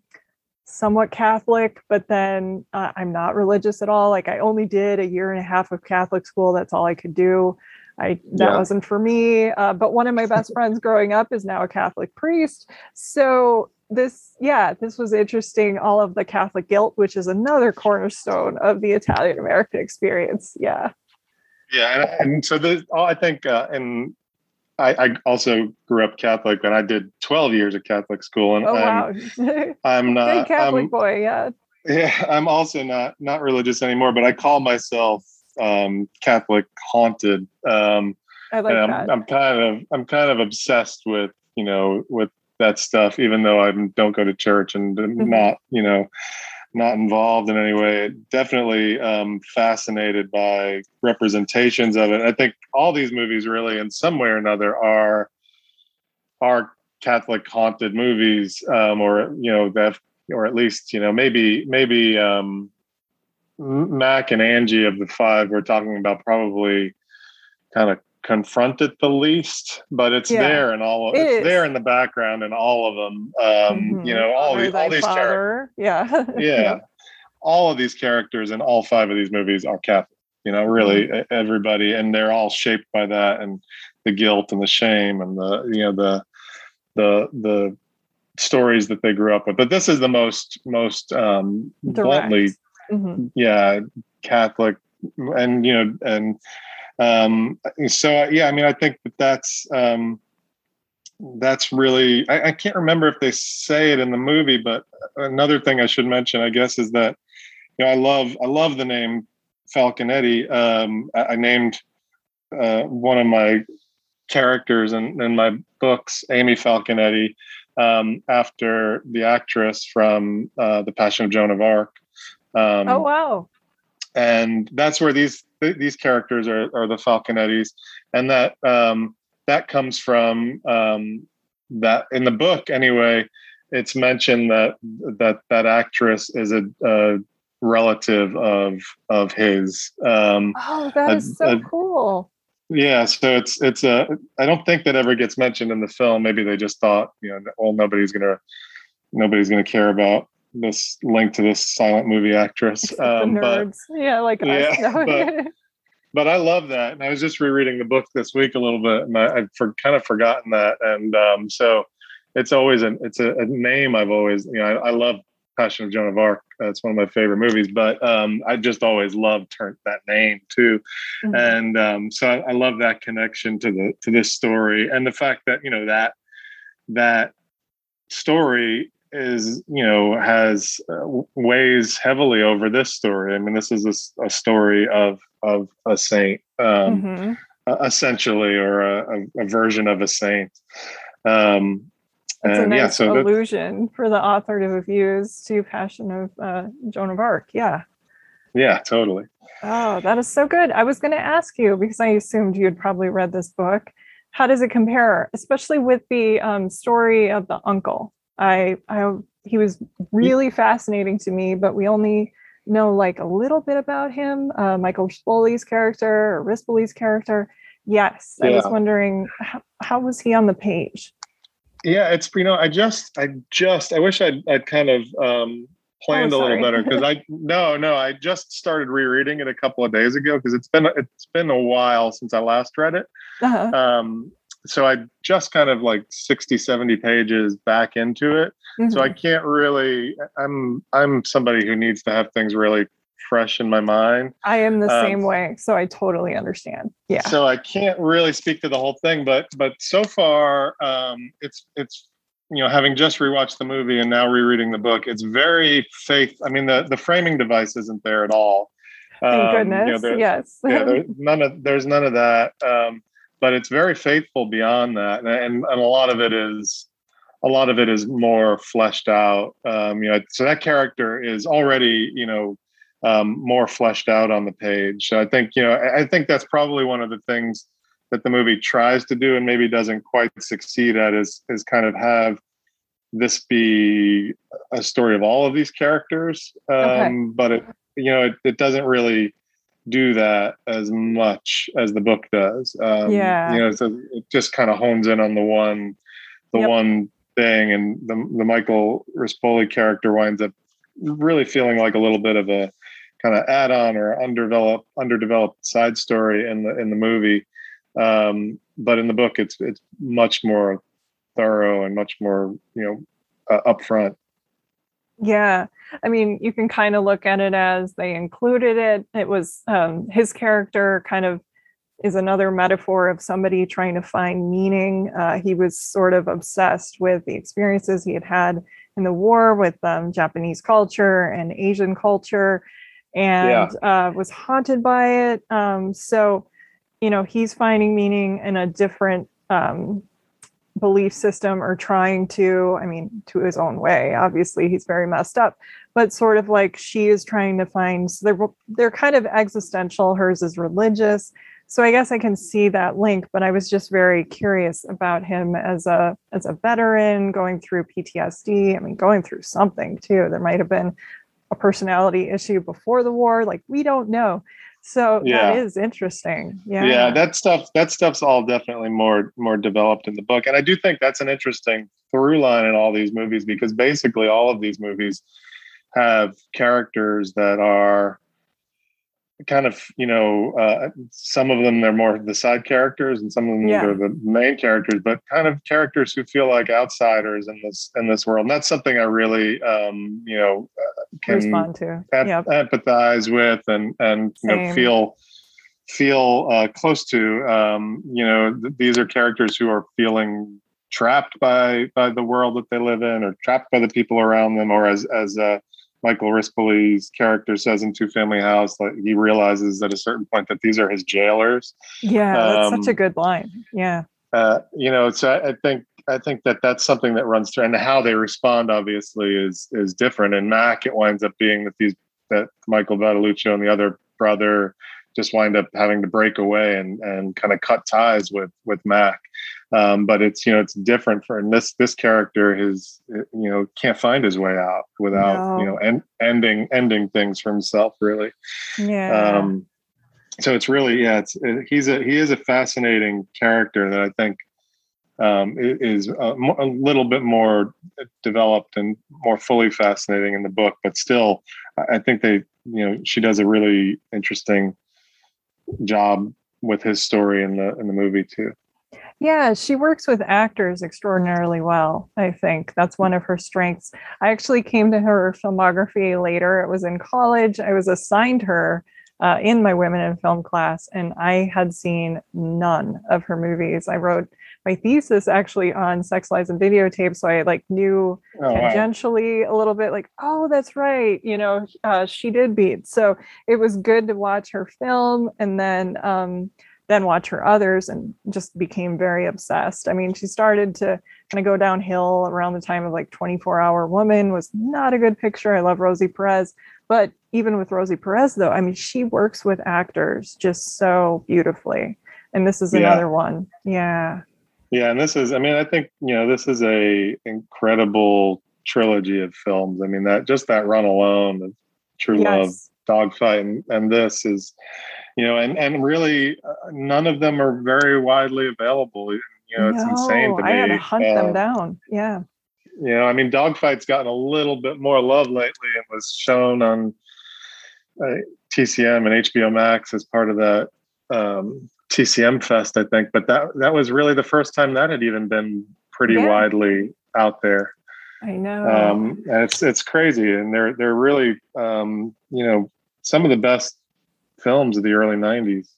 somewhat Catholic, but then uh, I'm not religious at all. Like I only did a year and a half of Catholic school. That's all I could do. I that yeah. wasn't for me. but one of my best friends growing up is now a Catholic priest. So this yeah this was interesting all of the catholic guilt which is another cornerstone of the italian american experience yeah yeah and, and so the i think uh, and I, I, also grew up catholic and i did 12 years of catholic school and oh, wow. I'm, I'm not Good catholic I'm, boy yeah yeah i'm also not not religious anymore but i call myself um, catholic haunted um, I like I'm, that. I'm kind of i'm kind of obsessed with you know with that stuff, even though I don't go to church and mm-hmm. not, you know, not involved in any way. Definitely um, fascinated by representations of it. I think all these movies really, in some way or another, are are Catholic haunted movies, um, or you know that, or at least you know maybe maybe um, Mac and Angie of the five we're talking about probably kind of confront it the least, but it's yeah, there and all. It it's is. there in the background and all of them. Um, mm-hmm. You know, all, the, all these characters. Yeah. yeah. yeah. All of these characters in all five of these movies are Catholic. You know, really mm-hmm. everybody, and they're all shaped by that and the guilt and the shame and the you know the the the stories that they grew up with. But this is the most most um, bluntly, mm-hmm. yeah, Catholic, and you know, and um, so yeah, I mean, I think that that's um, that's really I, I, can't remember if they say it in the movie, but another thing I should mention, I guess, is that you know I love I love the name Falconetti. Um, I, I, named uh, one of my characters in, in my books, Amy Falconetti, um, after the actress from uh, The Passion of Joan of Arc. Um, oh wow! And that's where these these characters are, are the Falconettis, and that um, that comes from um, that in the book anyway. It's mentioned that that that actress is a, a relative of of his. Um, oh, that is so a, cool. Yeah, so it's it's a. I don't think that ever gets mentioned in the film. Maybe they just thought, you know, well, nobody's gonna nobody's gonna care about this link to this silent movie actress. Um, nerds, but, yeah, like yeah, but, but, I love that, and I was just rereading the book this week a little bit, and I, would for, kind of forgotten that, and um, so it's always an it's a, a, name I've always you know I, I love Passion of Joan of Arc. That's one of my favorite movies, but um, I just always loved her, that name too, mm-hmm. and um, so I, I, love that connection to the to this story and the fact that you know that that story is you know has uh, weighs heavily over this story. I mean, this is a, a story of of a saint, um, mm-hmm. essentially, or a, a, version of a saint. Um, it's a nice yeah, so allusion for the author to have used to Passion of uh, Joan of Arc. Yeah. Yeah, totally. Oh, that is so good. I was going to ask you because I assumed you'd probably read this book. How does it compare, especially with the um, story of the uncle? I, I, he was really fascinating to me, but we only know like a little bit about him. Uh, Michael Rispoli's character or Rispoli's character. Yes, yeah. I was wondering how, how was he on the page? yeah it's you know i just i just i wish i'd, I'd kind of um planned oh, a little better because i no no i just started rereading it a couple of days ago because it's been it's been a while since i last read it uh-huh. um so i just kind of like 60 70 pages back into it mm-hmm. so i mm-hmm. can't really i'm i'm somebody who needs to have things really fresh in my mind. I am the um, same way, so I totally understand. Yeah. So I can't really speak to the whole thing, but but so far, um, it's it's you know having just rewatched the movie and now rereading the book, it's very faith. I mean, the the framing device isn't there at all. Thank um, goodness. You know, yes. yeah. There's none of there's none of that. Um, but it's very faithful beyond that, and, and and a lot of it is a lot of it is more fleshed out. Um, you know, so that character is already, you know, um, more fleshed out on the page. So I think you know I think that's probably one of the things that the movie tries to do and maybe doesn't quite succeed at is is kind of have this be a story of all of these characters um, okay. but it you know it, it doesn't really do that as much as the book does. Um, yeah. you know so it just kind of hones in on the one the yep. one thing and the, the michael rispoli character winds up really feeling like a little bit of a kind of add-on or undeveloped underdeveloped side story in the in the movie. Um, but in the book it's it's much more thorough and much more you know uh, upfront yeah i mean you can kind of look at it as they included it it was um, his character kind of is another metaphor of somebody trying to find meaning uh, he was sort of obsessed with the experiences he had had in the war with um, japanese culture and asian culture and yeah. uh, was haunted by it. Um, so, you know, he's finding meaning in a different um, belief system or trying to, I mean, to his own way. Obviously, he's very messed up, but sort of like she is trying to find, so they're, they're kind of existential. Hers is religious. So I guess I can see that link, but I was just very curious about him as a as a veteran going through PTSD. I mean, going through something too. There might have been a personality issue before the war like we don't know so yeah. that is interesting. Yeah yeah. that stuff that stuff's all definitely more more developed in the book. And i do think that's an interesting through line in all these movies because basically all of these movies have characters that are kind of you know uh, some of them they're more the side characters and some of them yeah. are the main characters but kind of characters who feel like outsiders in this in this world and that's something i really um you know uh, can respond to yep. empathize with and and you know feel feel uh, close to um you know th- these are characters who are feeling trapped by by the world that they live in or trapped by the people around them or as as uh Michael Rispoli's character says in Two Family House, like he realizes at a certain point that these are his jailers. Yeah, that's um, such a good line. Yeah. Uh, you know, so I, I think I think that that's something that runs through, and how they respond obviously is is different. And Mac, it winds up being that these that Michael Badalucco and the other brother just wind up having to break away and and kind of cut ties with with Mac. Um, but it's you know it's different for and this this character is you know can't find his way out without no. you know en- ending ending things for himself really. Yeah. Um, so it's really yeah it's he's a he is a fascinating character that i think um, is a, a, little bit more developed and more fully fascinating in the book but still i think they you know she does a really interesting job with his story in the in the movie too yeah, she works with actors extraordinarily well. I think that's one of her strengths. I actually came to her filmography later. It was in college. I was assigned her uh, in my women in film class, and I had seen none of her movies. I wrote my thesis actually on sex lies and videotape, so I like knew oh, tangentially wow. a little bit, like, oh, that's right, you know, uh, she did beat. So it was good to watch her film, and then. Um, then watch her others and just became very obsessed. I mean, she started to kind of go downhill around the time of like 24 Hour Woman was not a good picture. I love Rosie Perez, but even with Rosie Perez though, I mean, she works with actors just so beautifully. And this is another yeah. one. Yeah. Yeah, and this is I mean, I think, you know, this is a incredible trilogy of films. I mean, that just that run alone of True yes. Love, Dogfight and, and this is you know, and and really uh, none of them are very widely available. You know, it's no, insane to me. I hunt um, them down. Yeah. You know, I mean, Dogfight's gotten a little bit more love lately and was shown on uh, TCM and HBO Max as part of that um, TCM Fest, I think. But that that was really the first time that had even been pretty yeah. widely out there. I know. Um, and it's it's crazy, and they're they're really um, you know some of the best films of the early 90s.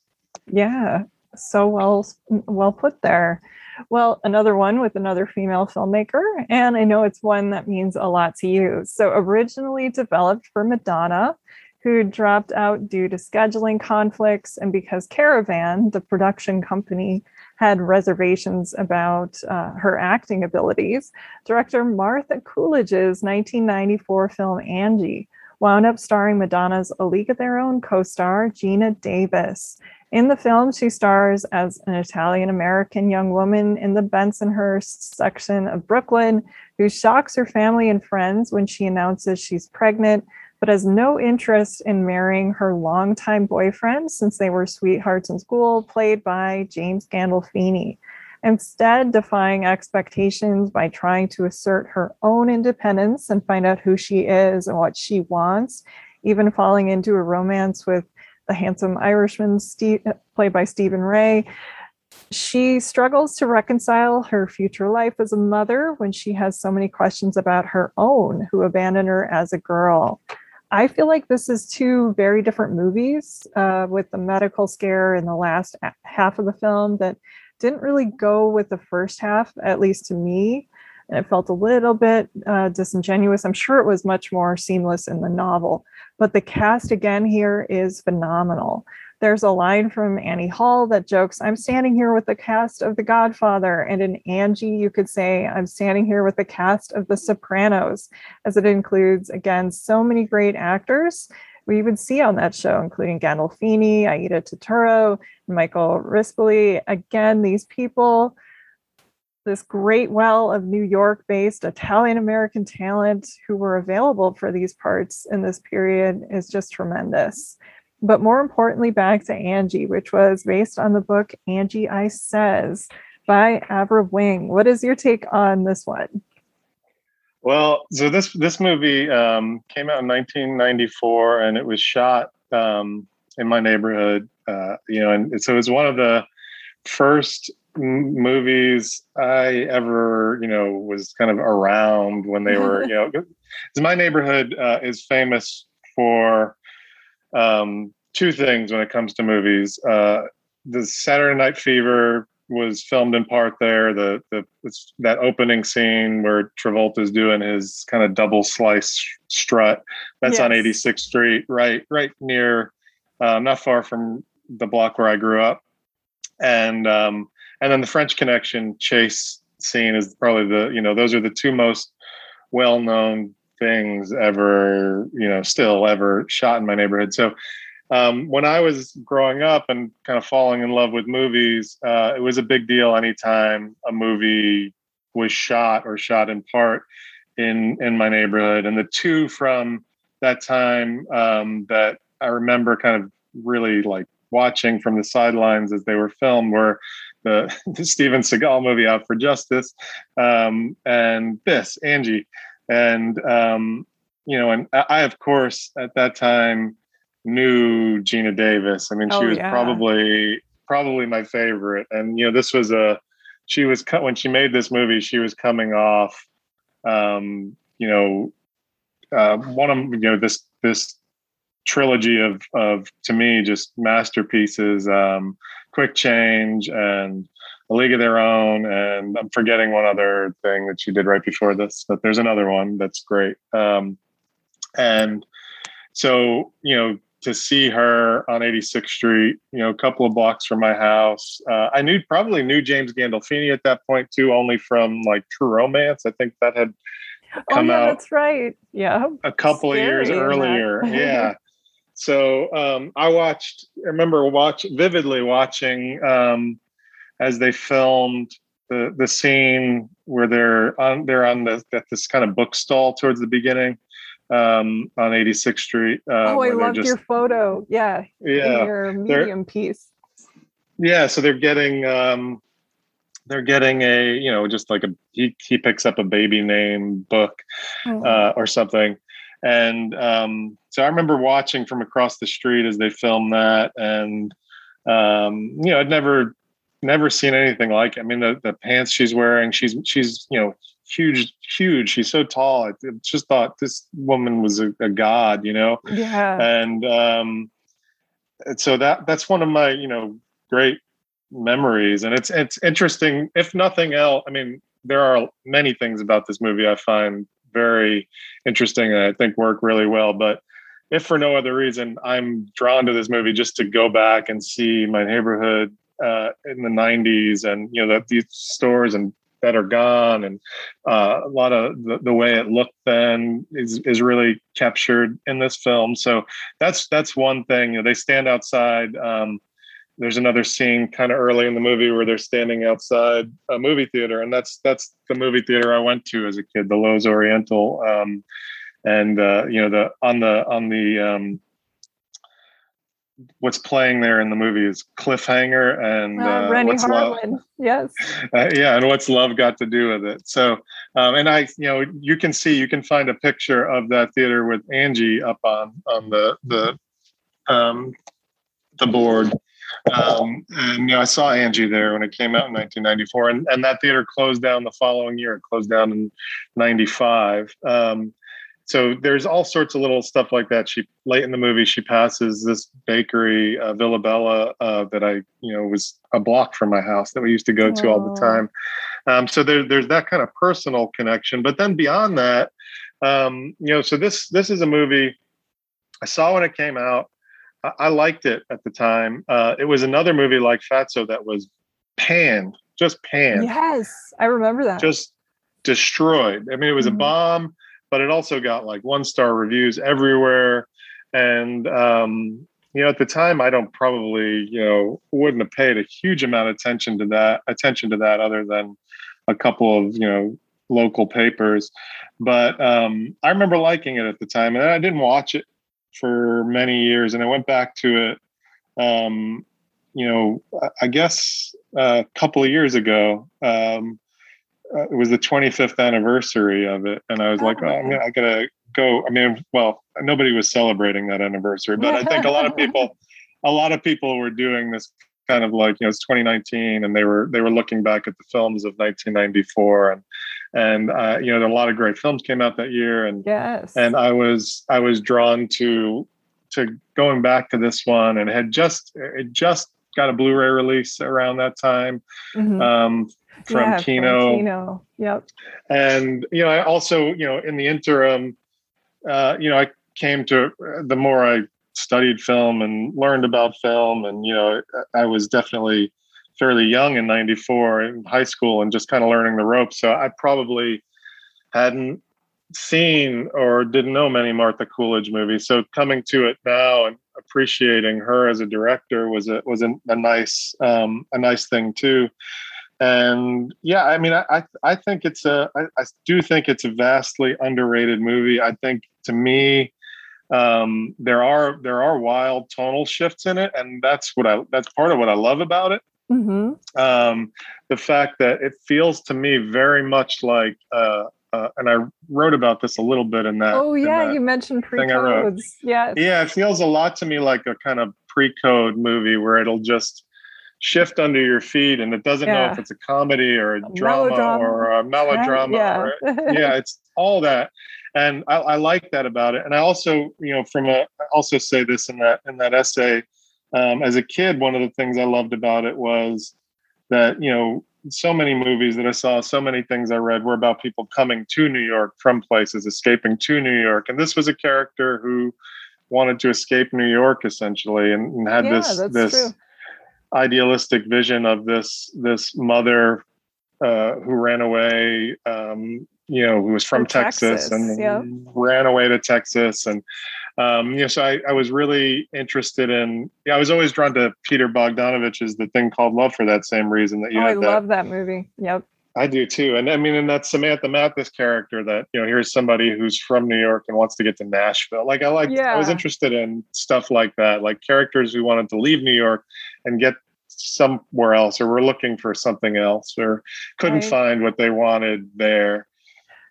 Yeah, so well well put there. Well, another one with another female filmmaker, and I know it's one that means a lot to you. So, originally developed for Madonna, who dropped out due to scheduling conflicts and because Caravan, the production company, had reservations about uh, her acting abilities, director Martha Coolidge's 1994 film Angie wound up starring Madonna's A League of Their Own co star, Geena Davis. In the film, she stars as an Italian American young woman in the Bensonhurst section of Brooklyn who shocks her family and friends when she announces she's pregnant, but has no interest in marrying her longtime boyfriend since they were sweethearts in school, played by James Gandolfini instead defying expectations by trying to assert her own independence and find out who she is and what she wants, even falling into a romance with the handsome Irishman Steve, played by Stephen Rea. She struggles to reconcile her future life as a mother when she has so many questions about her own, who abandoned her as a girl. I feel like this is two very different movies uh, with the medical scare in the last half of the film that didn't really go with the first half, at least to me. And it felt a little bit uh, disingenuous. I'm sure it was much more seamless in the novel, but the cast again here is phenomenal. There's a line from Annie Hall that jokes, I'm standing here with the cast of The Godfather. And in Angie, you could say, I'm standing here with the cast of The Sopranos, as it includes, again, so many great actors we would see on that show, including Gandolfini, Aida Turturro, Michael Rispoli. Again, these people, this great well of New York based Italian American talent who were available for these parts in this period is just tremendous. But more importantly, back to Angie, which was based on the book Angie I Says by Avra Wing. What is your take on this one? Well, so this this movie um, came out in 1994, and it was shot um, in my neighborhood. Uh, you know, and so it was one of the first m- movies I ever, you know, was kind of around when they were, you know, my neighborhood uh, is famous for um, two things when it comes to movies: uh, the Saturday Night Fever was filmed in part there. The the that opening scene where Travolta's doing his kind of double slice strut. That's yes. on 86th Street, right right near, uh, not far from the block where I grew up. And um, and then the French Connection chase scene is probably the you know those are the two most well known things ever you know still ever shot in my neighborhood. So um, when I was growing up and kind of falling in love with movies, uh, it was a big deal anytime a movie was shot or shot in part in in my neighborhood. And the two from that time um, that I remember kind of really like watching from the sidelines as they were filmed were the, the Steven Seagal movie Out for Justice um, and this Angie and um, you know and I of course at that time knew Geena Davis. I mean, oh, she was yeah. probably probably my favorite. And you know, this was a she was cut when she made this movie. She was coming off, um, you know, uh, one of you know this this trilogy of of to me just masterpieces. Um, Quick Change and A League of Their Own, and I'm forgetting one other thing that she did right before this. But there's another one that's great. Um, and so you know to see her on 86th Street, you know, a couple of blocks from my house. Uh, I knew probably knew James Gandolfini at that point too, only from like True Romance. I think that had oh, come oh, yeah, out. That's right. Yeah, a couple Scary, of years earlier. yeah. So um, I watched. I remember watch vividly watching um, as they filmed the the scene where they're on they're on the at this kind of book stall towards the beginning um, on 86th Street. Uh, oh, I loved just, your photo. Yeah. Yeah. Your medium piece. Yeah. So they're getting, um, they're getting a, you know, just like a, he, he picks up a baby name book mm-hmm. uh, or something. And um, so I remember watching from across the street as they filmed that. And, um, you know, I'd never, never seen anything like it. I mean, the, the pants she's wearing, she's, she's, you know, huge, huge. She's so tall. I just thought this woman was a, a god, you know? Yeah. And, um, and so that, that's one of my, you know, great memories. And it's, it's interesting, if nothing else, I mean, there are many things about this movie I find very interesting and I think work really well, but if for no other reason, I'm drawn to this movie just to go back and see my neighborhood uh, in the 90s and you know that these stores and that are gone and uh, a lot of the, the, way it looked then is, is really captured in this film. So that's that's one thing you know they stand outside um, there's another scene kind of early in the movie where they're standing outside a movie theater and that's that's the movie theater i went to as a kid the loews oriental um, and uh, you know the on the on the um, what's playing there in the movie is Cliffhanger and uh, uh, Renny Harlin. Love? Yes. Uh, yeah, and what's love got to do with it? So, um, and I, you know, you can see, you can find a picture of that theater with Angie up on on the the um, the board. Um, and you know, I saw Angie there when it came out in 1994, and, and that theater closed down the following year. It closed down in '95. Um, so there's all sorts of little stuff like that. She late in the movie, she passes this bakery, uh, Villa Bella, uh, that I you know was a block from my house that we used to go to all the time. Um, so there, there's that kind of personal connection. But then beyond that, um, you know, so this this is a movie I saw when it came out. I, I liked it at the time. Uh, it was another movie like Fatso that was panned, just panned. Yes, I remember that. Just destroyed. I mean, it was mm-hmm. a bomb but it also got like one star reviews everywhere. And um, you know, at the time, I don't probably you know wouldn't have paid a huge amount of attention to that attention to that other than a couple of you know local papers. But um, I remember liking it at the time, and I didn't watch it for many years, and I went back to it. Um, you know, I guess a couple of years ago. Um, uh, it was the 25th anniversary of it, and I was oh, like, oh, I mean, I gotta go. I mean, well, nobody was celebrating that anniversary, but I think a lot of people, a lot of people were doing this kind of like you know it's 2019, and they were they were looking back at the films of 1994, and and uh, you know a lot of great films came out that year, and yes, and I was I was drawn to to going back to this one, and it had just it just got a Blu-ray release around that time. Mm-hmm. Um, from yeah, Kino. Kino. Yep. And you know, I also, you know, in the interim, uh, you know, I came to the more I studied film and learned about film, and you know, I was definitely fairly young in '94 in high school and just kind of learning the ropes. So I probably hadn't seen or didn't know many Martha Coolidge movies. So coming to it now and appreciating her as a director was a was a, a nice um, a nice thing too and yeah i mean i i think it's a I, I do think it's a vastly underrated movie i think to me um, there are there are wild tonal shifts in it, and that's what I that's part of what I love about it. Mm-hmm. Um, the fact that it feels to me very much like, uh, uh, and I wrote about this a little bit in that. Oh yeah, that you mentioned pre-codes. Yeah, yeah, it feels a lot to me like a kind of pre-code movie where it'll just shift under your feet and it doesn't yeah. know if it's a comedy or a, a drama melodrama. or a melodrama yeah. or yeah it's all that and I, I, like that about it and i also you know from a I also say this in that in that essay um, as a kid one of the things i loved about it was that you know so many movies that i saw so many things i read were about people coming to new york from places escaping to new york and this was a character who wanted to escape new york essentially and, and had yeah, this this true idealistic vision of this this mother uh, who ran away, um, you know, who was from Texas, Texas, and yep. ran away to Texas, and um, you know, so I, I was really interested in. Yeah, I was always drawn to Peter Bogdanovich's The Thing Called Love for that same reason that you. Oh, I that. love that movie. Yep. I do too. And I mean, and that Samantha Mathis character that, you know, here's somebody who's from New York and wants to get to Nashville. Like I like yeah. I was interested in stuff like that, like characters who wanted to leave New York and get somewhere else or were looking for something else or couldn't right. find what they wanted there.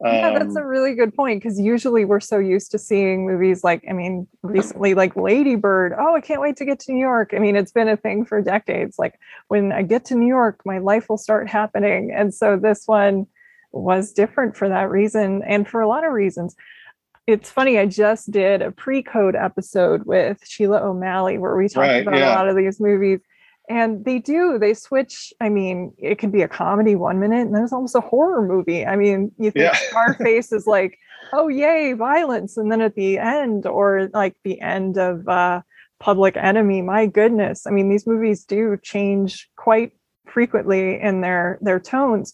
Yeah, that's a um, really good point because usually we're so used to seeing movies like, I mean, recently like Lady Bird. Oh, I can't wait to get to New York. I mean, it's been a thing for decades. Like when I get to New York, my life will start happening. And so this one was different for that reason and for a lot of reasons. It's funny, I just did a pre code episode with Sheila O'Malley where we talked right, about yeah. a lot of these movies and they do they switch i mean it can be a comedy one minute and then it's almost a horror movie i mean you think yeah. scarface is like oh yay violence and then at the end or like the end of uh public enemy my goodness i mean these movies do change quite frequently in their their tones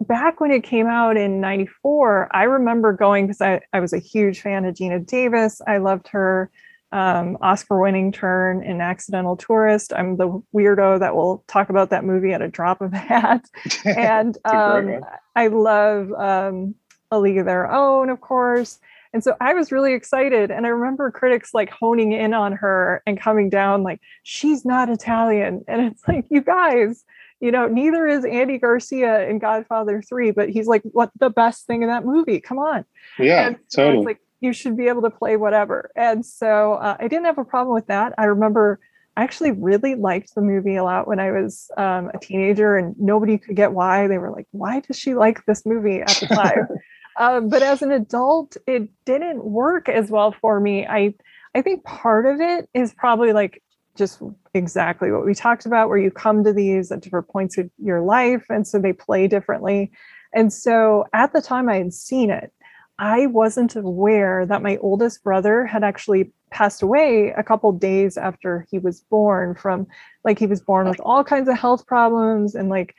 back when it came out in 94 i remember going because I, I was a huge fan of Geena davis i loved her um, Oscar winning turn in Accidental Tourist. I'm the weirdo that will talk about that movie at a drop of a hat. and um, I love um, A League of Their Own, of course. And so I was really excited. And I remember critics like honing in on her and coming down like, she's not Italian. And it's like, you guys, you know, neither is Andy Garcia in Godfather 3, but he's like, what the best thing in that movie? Come on. Yeah, so totally. like, you should be able to play whatever. And so uh, I didn't have a problem with that. I remember I actually really liked the movie a lot when I was um, a teenager, and nobody could get why. They were like, why does she like this movie at the time? um, but as an adult, it didn't work as well for me. I I think part of it is probably like just exactly what we talked about, where you come to these at different points of your life, and so they play differently. And so at the time I had seen it, I wasn't aware that my oldest brother had actually passed away a couple days after he was born from like he was born with all kinds of health problems and like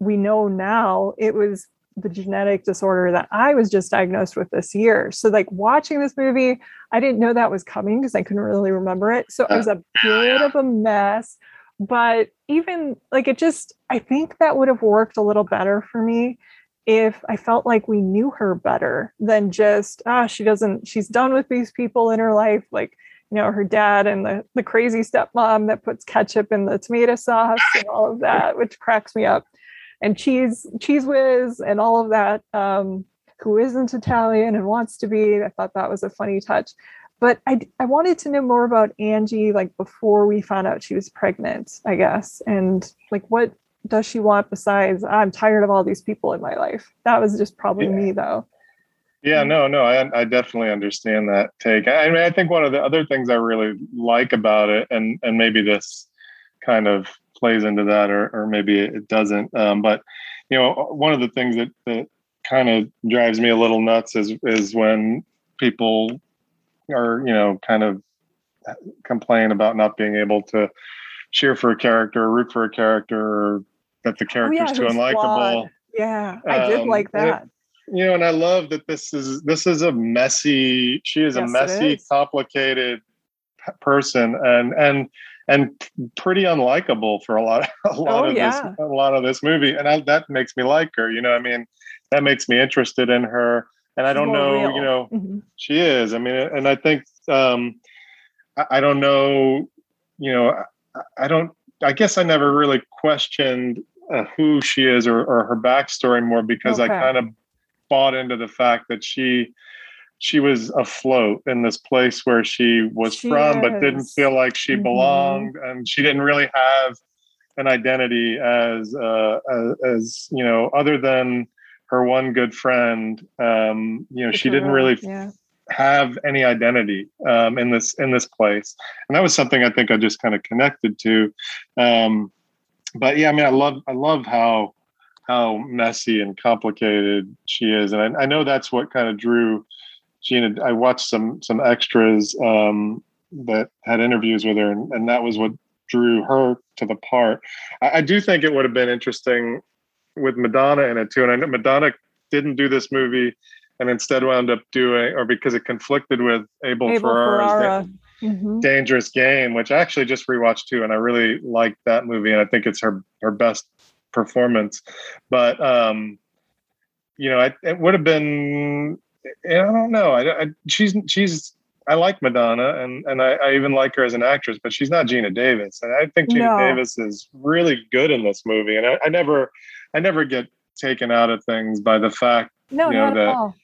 we know now it was the genetic disorder that I was just diagnosed with this year. So like watching this movie, I didn't know that was coming because I couldn't really remember it. So it was a bit of a mess. But even like it just, I think that would have worked a little better for me if I felt like we knew her better than just, ah, she doesn't, she's done with these people in her life, like, you know, her dad and the, the crazy stepmom that puts ketchup in the tomato sauce and all of that, which cracks me up. And cheese, cheese whiz and all of that, um, who isn't Italian and wants to be. I thought that was a funny touch. But I, I wanted to know more about Angie, like before we found out she was pregnant, I guess. And like, what does she want besides i'm tired of all these people in my life that was just probably yeah. me though yeah no no I, I definitely understand that take i mean i think one of the other things i really like about it and and maybe this kind of plays into that or, or maybe it doesn't um, but you know one of the things that that kind of drives me a little nuts is is when people are you know kind of complain about not being able to cheer for a character or root for a character or that the character's oh, yeah, too unlikable. Flawed. Yeah, I did um, like that. you know, and I love that this is this is a messy. She is yes, a messy, is. complicated person, and and and pretty unlikable for a lot a lot oh, of yeah. this a lot of this movie, and I, that makes me like her. You know, I mean, that makes me interested in her. And I don't know, real. you know, mm-hmm. she is. I mean, and I think um, I, I don't know, you know, I, I, don't. I guess I never really questioned uh, who she is or, or her backstory more because okay. I kind of bought into the fact that she she was afloat in this place where she was she from is. but didn't feel like she mm-hmm. belonged and she didn't really have an identity as uh, as, you know other than her one good friend um, you know she didn't really yeah. have any identity um, in this in this place and that was something i think i just kind of connected to um, but yeah i mean i love i love how how messy and complicated she is and I, I know that's what kind of drew Geena, I watched some some extras um, that had interviews with her, and, and, that was what drew her to the part. I, I, do think it would have been interesting with Madonna in it too. And I know Madonna didn't do this movie, and instead wound up doing, or because it conflicted with Abel, Abel Ferrara's Ferrara. mm-hmm. Dangerous Game, which I actually just rewatched too, and I really liked that movie, and I think it's her her best performance. But um, you know, I, it would have been I don't know. I, I, she's she's I like Madonna and and I, I, even like her as an actress, but she's not Geena Davis. And I think Geena no. Davis is really good in this movie. And I, I, never I never get taken out of things by the fact no, you know that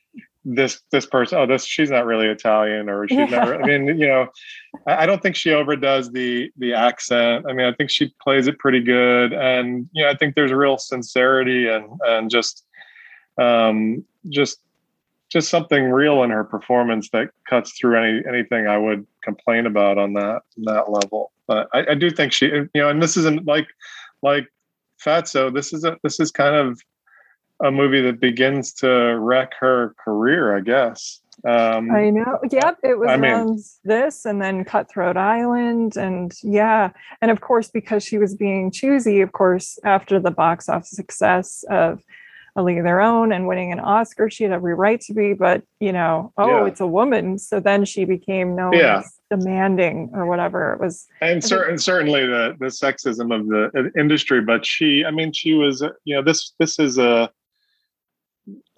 this this person oh this she's not really Italian or she's yeah. never I mean you know I, I don't think she overdoes the the accent. I mean I think she plays it pretty good and you know I think there's real sincerity and and just um just just something real in her performance that cuts through any anything I would complain about on that that level. But I, I do think she, you know, and this isn't like like Fatso. This is a this is kind of a movie that begins to wreck her career, I guess. Um, I know. Yep, it was I mean, this, and then Cutthroat Island, and yeah, and of course because she was being choosy. Of course, after the box office success of a league of their own and winning an Oscar. She had every right to be, but you know, oh, yeah. it's a woman. So then she became known yeah. as demanding or whatever it was. And certain, certainly the the sexism of the uh, industry, but she, I mean, she was, uh, you know, this this is a.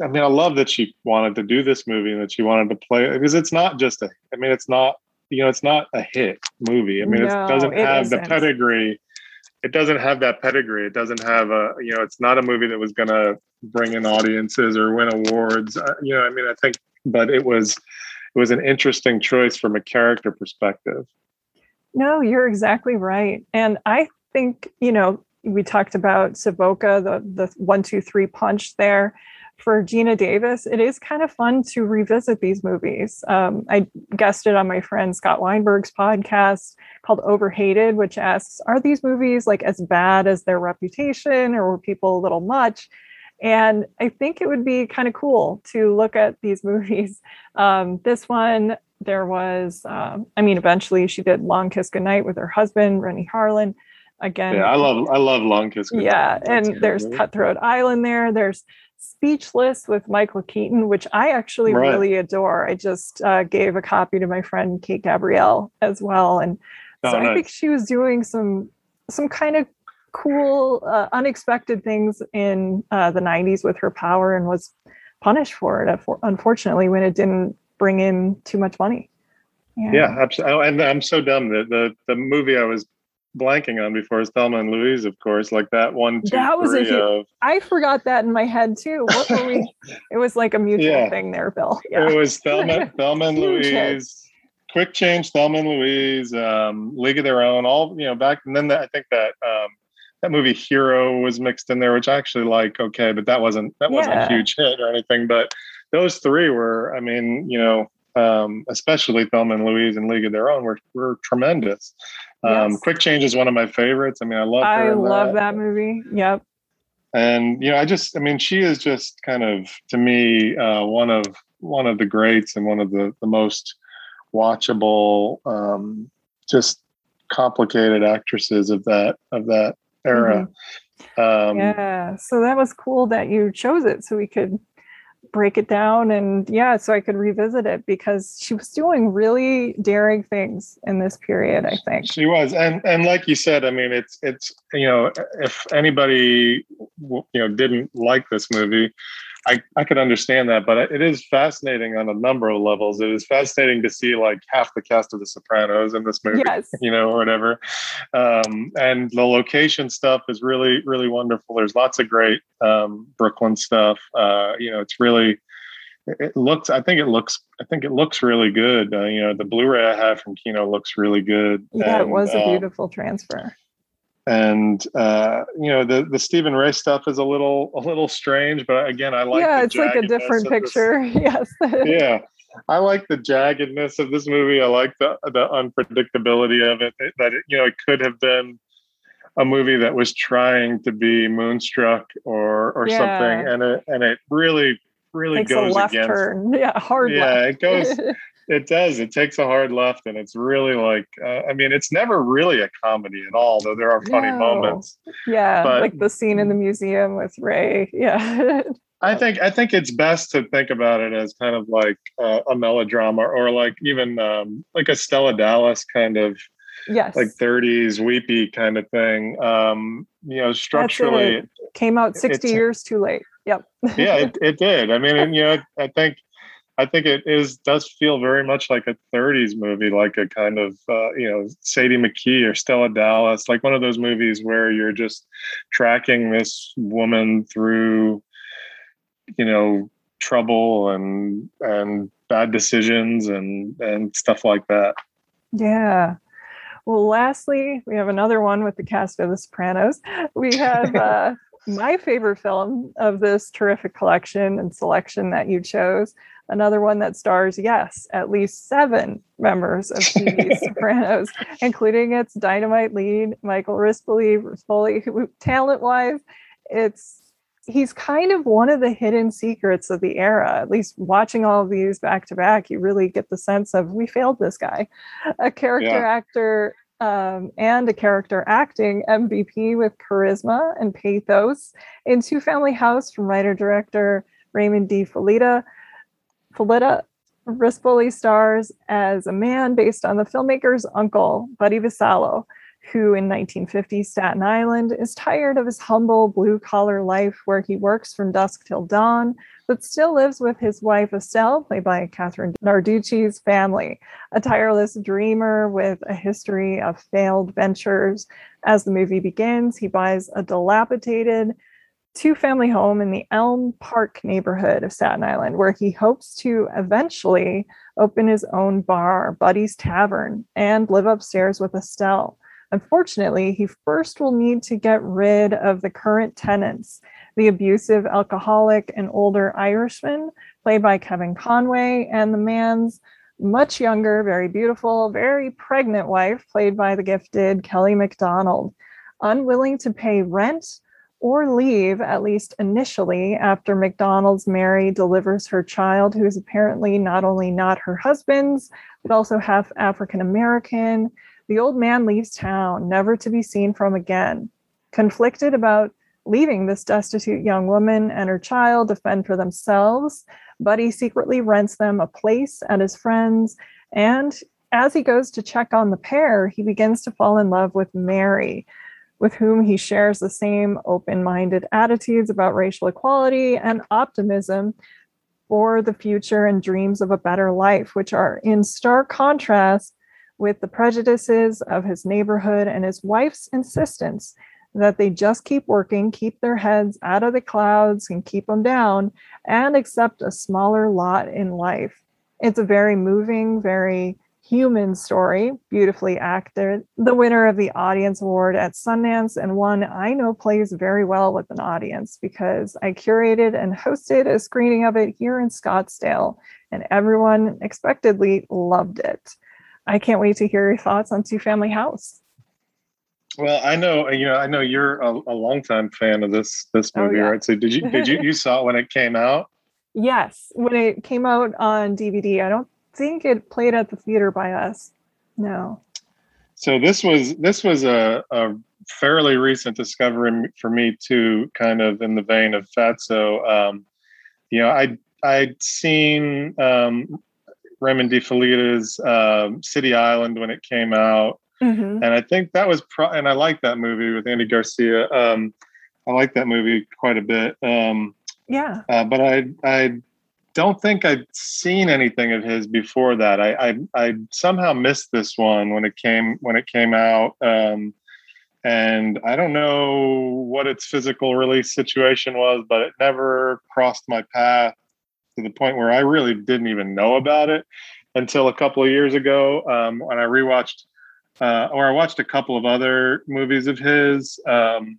I mean, I love that she wanted to do this movie and that she wanted to play because it's not just a. I mean, it's not you know, it's not a hit movie. I mean, no, it doesn't have the pedigree it doesn't have that pedigree. It doesn't have a, you know, it's not a movie that was going to bring in audiences or win awards. Uh, you know, I mean, I think, but it was, it was an interesting choice from a character perspective. No, you're exactly right. And I think, you know, we talked about Savoca, the, the one, two, three punch there for Geena Davis, it is kind of fun to revisit these movies. Um, I guested on my friend Scott Weinberg's podcast called Overhated, which asks, are these movies like as bad as their reputation or were people a little much? And I think it would be kind of cool to look at these movies. Um, this one, there was, um, I mean, eventually she did Long Kiss Goodnight with her husband, Renny Harlin Again, yeah, I love, I love Long Kiss Goodnight. Yeah, and there's Cutthroat Island there. There's Speechless with Michael Keaton, which I actually right. really adore. I just uh, gave a copy to my friend Kate Gabrielle as well, and oh, so nice. I think she was doing some some kind of cool, uh, unexpected things in uh, the '90s with her power, and was punished for it. Unfortunately, when it didn't bring in too much money. Yeah, yeah absolutely. And I'm so dumb that the the movie I was blanking on before is Thelma and Louise, of course, like that one. Two, that was a huge, of, I forgot that in my head too. What were we? it was like a mutual yeah. thing there, Bill. Yeah. It was Thelma, Thelma and Louise. Quick Change, Thelma and Louise, um, League of Their Own, all you know. Back and then the, I think that um, that movie Hero was mixed in there, which I actually like. Okay, but that wasn't that wasn't a huge hit or anything. But those three were, I mean, you know, um, especially Thelma and Louise and League of Their Own, were were tremendous. Um, yes. Quick Change is one of my favorites. I mean, I love. I love that. that movie. Yep. And you know, I just, I mean, she is just kind of to me uh, one of one of the greats and one of the the most watchable, um, just complicated actresses of that of that era. Mm-hmm. Um, yeah, so that was cool that you chose it, so we could break it down and yeah so i could revisit it because she was doing really daring things in this period i think. She was and and like you said i mean it's it's you know if anybody you know didn't like this movie I, I could understand that, but it is fascinating on a number of levels. It is fascinating to see like half the cast of The Sopranos in this movie, Yes. you know, or whatever. Um, and the location stuff is really, really wonderful. There's lots of great um, Brooklyn stuff. Uh, you know, it's really, it- looks. I think it looks. I think it looks really good. Uh, you know, the Blu-ray I have from Kino looks really good. Yeah, it was a um, beautiful transfer. And uh, you know the the Stephen Rea stuff is a little a little strange, but again, I like. yeah, the it's like a different this- picture. yes. yeah, I like the jaggedness of this movie. I like the the unpredictability of it. it- That it, you know it could have been a movie that was trying to be Moonstruck or or Yeah. something, and it and it really really Takes a goes left against. turn. Yeah, hard Yeah, left. it goes. It does. It takes a hard left, and it's really like. Uh, I mean, it's never really a comedy at all, though there are funny No. moments. yeah, but- like the scene in the museum with Rea. Yeah. I think I think it's best to think about it as kind of like uh, a melodrama, or like even um, like a Stella Dallas kind of yes. like 30s weepy kind of thing. Um, you know, structurally, it. Came out 60 years too late. Yep. yeah, it, it did. I mean, and, you know, I think I think it is does feel very much like a 30s movie, like a kind of uh, you know Sadie McKee or Stella Dallas, like one of those movies where you're just tracking this woman through, you know, trouble and and bad decisions and and stuff like that. Yeah. Well, lastly, we have another one with the cast of The Sopranos. We have uh, my favorite film of this terrific collection and selection that you chose. Another one that stars, yes, at least seven members of TV Sopranos, including its dynamite lead, Michael Rispoli. Rispoli, who talent-wise, it's he's kind of one of the hidden secrets of the era. At least watching all of these back to back, you really get the sense of we failed this guy. A character Yeah. actor um, and a character acting MVP with charisma and pathos in Two Family House from writer director Raymond De Felitta. Felitta Rispoli stars as a man based on the filmmaker's uncle, Buddy Visalo, who in 1950 Staten Island is tired of his humble blue collar life where he works from dusk till dawn, but still lives with his wife Estelle, played by Kathrine Narducci's family, a tireless dreamer with a history of failed ventures. As the movie begins, he buys a dilapidated two family home in the Elm Park neighborhood of Staten Island, where he hopes to eventually open his own bar, Buddy's Tavern, and live upstairs with Estelle. Unfortunately, he first will need to get rid of the current tenants, the abusive alcoholic and older Irishman, played by Kevin Conway, and the man's much younger, very beautiful, very pregnant wife, played by the gifted Kelly Macdonald. Unwilling to pay rent or leave, at least initially, after Macdonald's Mary delivers her child, who is apparently not only not her husband's, but also half African American. The old man leaves town, never to be seen from again. Conflicted about leaving this destitute young woman and her child to fend for themselves, Buddy secretly rents them a place at his friend's. And as he goes to check on the pair, he begins to fall in love with Mary, with whom he shares the same open minded attitudes about racial equality and optimism for the future and dreams of a better life, which are in stark contrast with the prejudices of his neighborhood and his wife's insistence that they just keep working, keep their heads out of the clouds and keep them down, and accept a smaller lot in life. It's a very moving, very human story, beautifully acted. The winner of the Audience Award at Sundance, and one I know plays very well with an audience because I curated and hosted a screening of it here in Scottsdale, and everyone expectedly loved it. I can't wait to hear your thoughts on Two Family House. Well, I know you know I know you're a, a longtime fan of this this Oh, movie, yeah. right? So did you did you you saw it when it came out? Yes, when it came out on DVD, I don't think it played at the theater by us. No. So this was this was a, a fairly recent discovery for me too, kind of in the vein of Fatso. Um, you know, I I'd seen um, Raymond De Felitta's um, City Island when it came out, Mhm. and I think that was pro- and I like that movie with Andy Garcia. Um, I like that movie quite a bit. Um, Yeah. Uh, but I I don't think I'd seen anything of his before that. I I, I somehow missed this one when it came when it came out. Um, and I don't know what its physical release situation was, but it never crossed my path to the point where I really didn't even know about it until a couple of years ago um, when I rewatched, uh, or I watched a couple of other movies of his, um,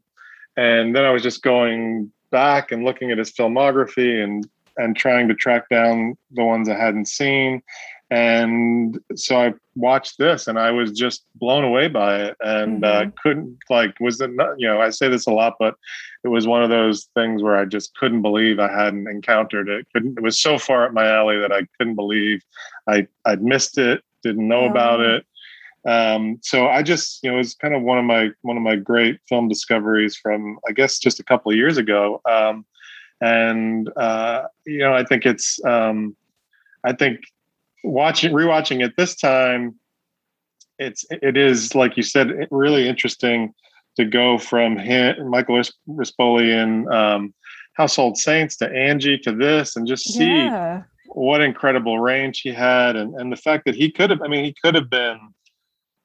and then I was just going back and looking at his filmography and and trying to track down the ones I hadn't seen. And so I watched this and I was just blown away by it and uh, mm-hmm. uh, couldn't like, was it not, you know, I say this a lot, but it was one of those things where I just couldn't believe I hadn't encountered it. Couldn't, it was so far up my alley that I couldn't believe I, I'd missed it, didn't know oh. about it. Um, so I just, you know, it was kind of one of my, one of my great film discoveries from, I guess, just a couple of years ago. Um, and, uh, you know, I think it's, um, I think watching rewatching it this time, it's it is like you said, really interesting to go from him, Michael Rispoli in um, Household Saints to Angie to this, and just see yeah. what incredible range he had, and and the fact that he could have. I mean, he could have been.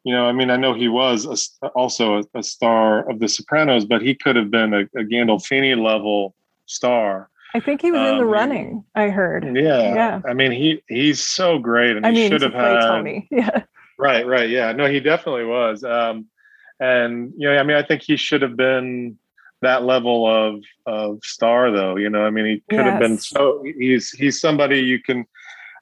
You know, I mean, I know he was a, also a, a, star of The Sopranos, but he could have been a, a Gandolfini level star. I think he was um, in the um, running. I heard. Yeah, yeah. I mean, he he's so great, and I he mean, should have had Tony. Yeah. Right, right. Yeah. No, he definitely was. Um, and you know, I mean, I think he should have been that level of of star, though. You know, I mean, he could yes. have been so. He's he's somebody you can.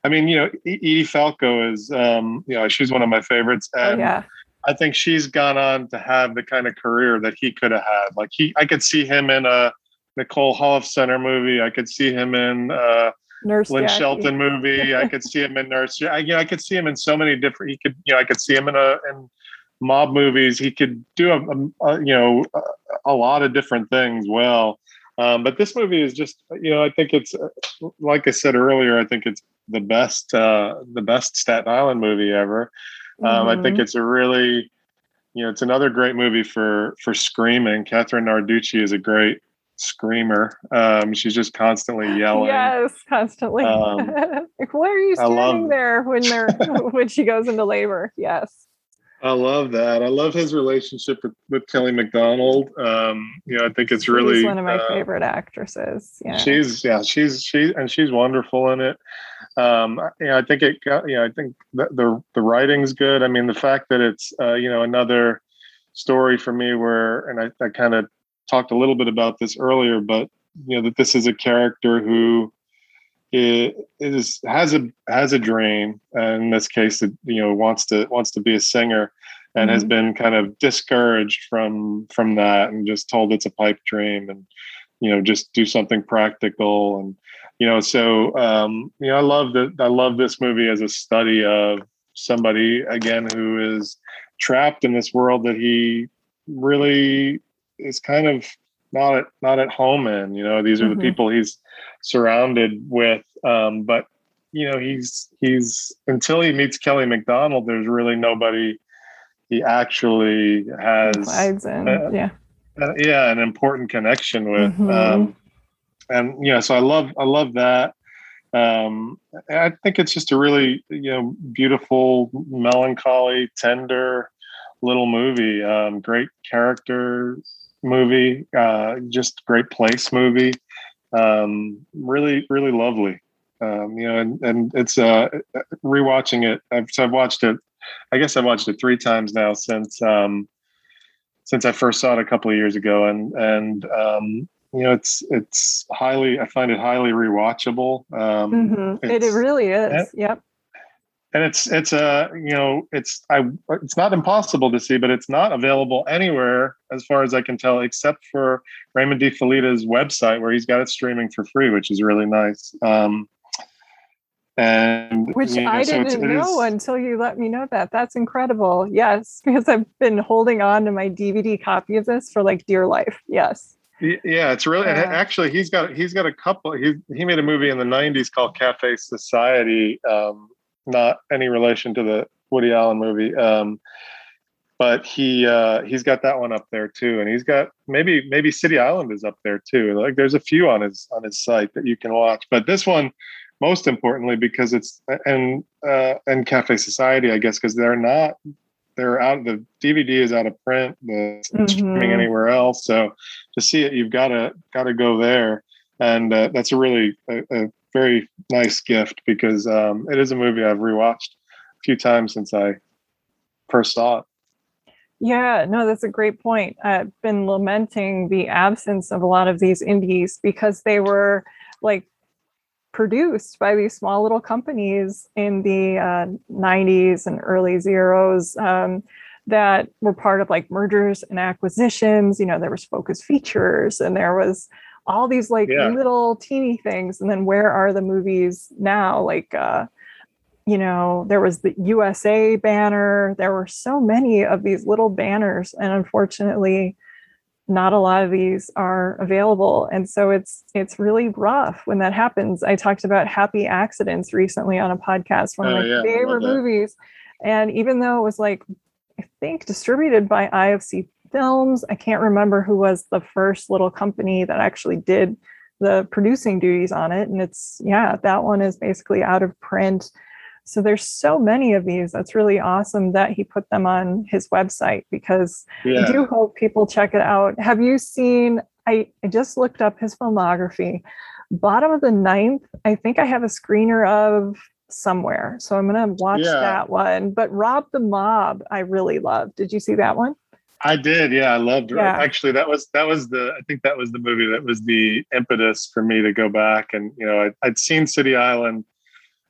I mean, you know, Edie Falco is, um, you know, she's one of my favorites, oh, and oh, yeah. I think she's gone on to have the kind of career that he could have had. Like he, I could see him in a Nicole Holofcener movie. I could see him in uh, Nurse Lynn Jackie. Shelton movie. I could see him in Nurse. I, you know, I could see him in so many different. He could, you know, I could see him in a in mob movies. He could do a, a, a you know a, a, lot of different things well. Um, but this movie is just, you know, I think it's like I said earlier. I think it's the best uh, the best Staten Island movie ever. Um, mm-hmm. I think mm-hmm. it's a really, you know, it's another great movie for for screaming. Kathrine Narducci is a great screamer. Um, she's just constantly yelling. Yes, constantly. Um, like, why are you standing there when they're when she goes into labor? Yes. I love that. I love his relationship with, with Kelly Macdonald. Um, you know, I think it's really she's one of my uh, favorite actresses. Yeah, she's yeah, she's she and she's wonderful in it. Um, you know, I think it got, you know, I think the, the the writing's good. I mean, the fact that it's uh, you know another story for me where, and I, I kind of talked a little bit about this earlier, but you know that this is a character who is has a has a dream, and in this case, it, you know wants to wants to be a singer, and mm-hmm. has been kind of discouraged from from that, and just told it's a pipe dream, and you know just do something practical, and you know so um, you know I love that I love this movie as a study of somebody again who is trapped in this world that he really is kind of not at not at home in. You know, these are mm-hmm. the people he's surrounded with. Um, but you know, he's he's until he meets Kelly Macdonald, there's really nobody he actually has. In, uh, yeah. Uh, yeah, an important connection with. Mm-hmm. Um, and yeah, so I love I love that. Um, I think it's just a really you know beautiful, melancholy, tender little movie. Um, great character movie, uh, just great place movie. Um, really, really lovely. Um, you know, and, and it's uh, rewatching it. I've, so I've watched it. I guess I've watched it three times now since um, since I first saw it a couple of years ago, and and um, you know, it's it's highly. I find it highly rewatchable. Um, mm-hmm. It, it really is. yep and it's it's a you know it's I it's not impossible to see, but it's not available anywhere as far as I can tell, except for Raymond De Felitta's website where he's got it streaming for free, which is really nice. Um, and which you know, I so didn't know is, until you let me know that. That's incredible. Yes, because I've been holding on to my DVD copy of this for like dear life. Yes. Yeah, it's really yeah. actually he's got he's got a couple. He he made a movie in the '90s called Cafe Society. Um, not any relation to the Woody Allen movie. Um, but he uh, he's got that one up there too, and he's got maybe maybe City Island is up there too. Like there's a few on his on his site that you can watch, but this one most importantly because it's and uh, and Cafe Society, I guess, because they're not they're out. The DVD is out of print. The mm-hmm. streaming anywhere else. So to see it, you've got to got to go there, and uh, that's a really a, a, very nice gift because um, it is a movie I've rewatched a few times since I first saw it. Yeah, no, that's a great point. I've been lamenting the absence of a lot of these indies because they were like produced by these small little companies in the uh, 90s and early zeros um, that were part of like mergers and acquisitions. You know, there was Focus Features and there was all these like yeah. little teeny things. And then where are the movies now? Like, uh, you know, there was the USA banner. There were so many of these little banners. And unfortunately, not a lot of these are available and so it's it's really rough when that happens i talked about happy accidents recently on a podcast one of oh, my yeah, favorite movies and even though it was like i think distributed by ifc films i can't remember who was the first little company that actually did the producing duties on it and it's yeah that one is basically out of print so there's so many of these. That's really awesome that he put them on his website because yeah. I do hope people check it out. Have you seen? I, I just looked up his filmography. Bottom of the ninth, I think I have a screener of somewhere. So I'm gonna watch yeah. that one. But Rob the Mob, I really love. Did you see that one? I did. Yeah, I loved it. Yeah. Actually, that was that was the I think that was the movie that was the impetus for me to go back and you know I, would seen City Island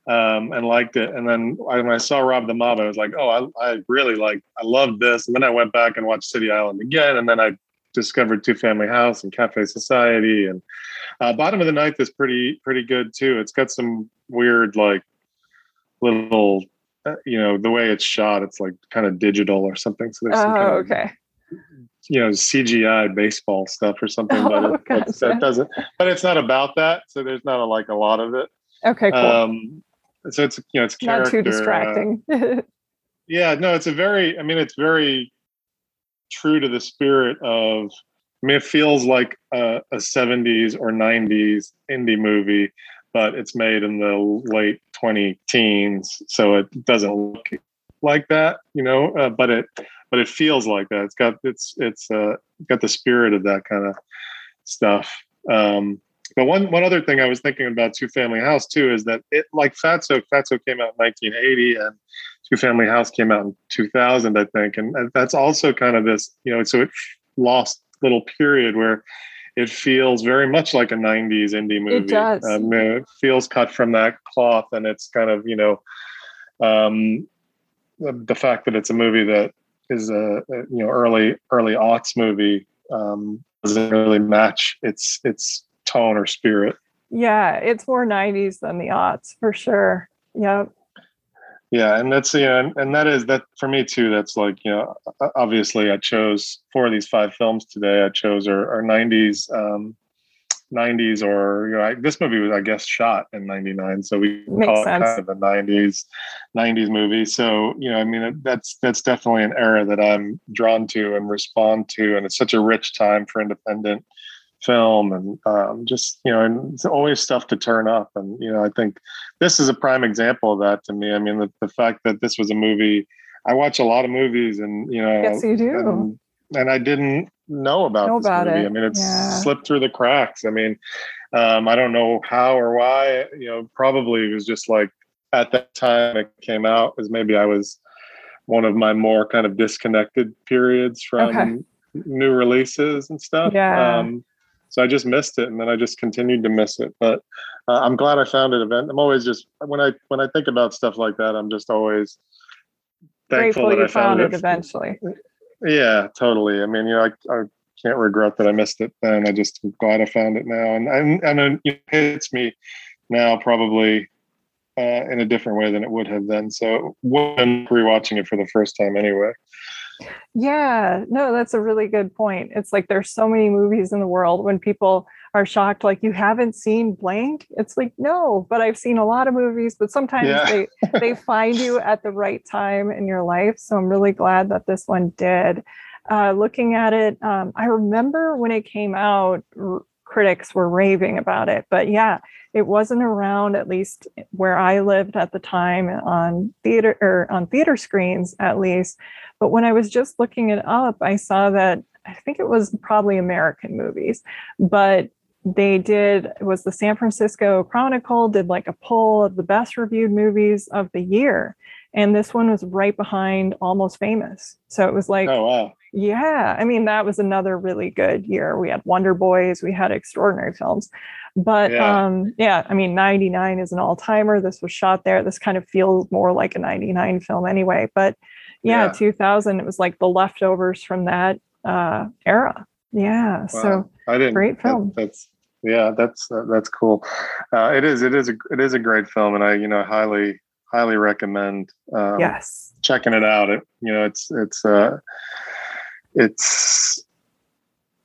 um, and liked it. And then when I saw Rob the Mob, I was like, oh, I, I really like, I loved this. And then I went back and watched City Island again. And then I discovered Two Family House and Cafe Society. And uh, Bottom of the Ninth is pretty, pretty good too. It's got some weird, like little, uh, you know, the way it's shot, it's like kind of digital or something. So there's oh, some kind of, okay. You know, CGI baseball stuff or something, oh, but it, gotcha. that doesn't. But it's not about that, so there's not a, like a lot of it. Okay, cool. Um, so it's you know it's not too uh, distracting. Uh, yeah, no, it's a very. I mean, it's very true to the spirit of. I mean, it feels like a, a 70s or 90s indie movie, but it's made in the late 20 teens, so it doesn't look like that, you know. Uh, but it, but it feels like that. It's got it's it's uh, got the spirit of that kind of stuff. Um, but one one other thing I was thinking about Two Family House too is that it like Fatso Fatso came out in 1980 and Two Family House came out in 2000 I think and that's also kind of this you know so it lost little period where it feels very much like a 90s indie movie. It does. Um, it feels cut from that cloth and it's kind of you know um, the, the fact that it's a movie that is a, a you know early early aughts movie um, doesn't really match its its tone or spirit. Yeah, it's more 90s than the aughts for sure. Yep. Yeah, and that's yeah, and, and that is that for me too. That's like you know, obviously I chose four of these five films today. I chose our, our 90s, um, 90s, or you know, I, this movie was I guess shot in '99, so we Makes call sense. it kind of a 90s, 90s movie. So you know, I mean, that's that's definitely an era that I'm drawn to and respond to, and it's such a rich time for independent film and um, just you know and it's always stuff to turn up and you know i think this is a prime example of that to me i mean the, the fact that this was a movie i watch a lot of movies and you know yes you do and, and i didn't know about know this about movie it. i mean it's yeah. slipped through the cracks i mean um, i don't know how or why you know probably it was just like at that time it came out was maybe i was one of my more kind of disconnected periods from okay. new releases and stuff yeah. Um, so I just missed it, and then I just continued to miss it. But uh, I'm glad I found it. Event. I'm always just when I when I think about stuff like that, I'm just always thankful Grateful that I found, found it, it eventually. Yeah, totally. I mean, you know, I, I can't regret that I missed it then. I just am glad I found it now, and and and it hits me now probably uh, in a different way than it would have then. So when rewatching it for the first time anyway. Yeah, no, that's a really good point. It's like there's so many movies in the world when people are shocked like you haven't seen blank? It's like no but i've seen a lot of movies but sometimes yeah. they they find you at the right time in your life. So i'm really glad that this one did. Uh, looking at it um, i remember when it came out r- critics were raving about it but yeah it wasn't around at least where i lived at the time on theater or on theater screens at least. But when i was just looking it up i saw that I think it was probably American movies, but they did it was the San Francisco Chronicle did like a poll of the best reviewed movies of the year. And this one was right behind Almost Famous. So it was like, oh, wow. Yeah. I mean, that was another really good year. We had Wonder Boys, we had extraordinary films. But yeah, um, yeah I mean, 99 is an all timer. This was shot there. This kind of feels more like a 99 film anyway. But yeah, yeah. 2000, it was like the leftovers from that uh, era. Yeah. Wow. So I didn't. Great film. That, that's yeah. That's uh, that's cool. Uh, it is. It is a it is a great film, and I you know highly highly recommend. Um, yes. Checking it out. It you know it's it's uh it's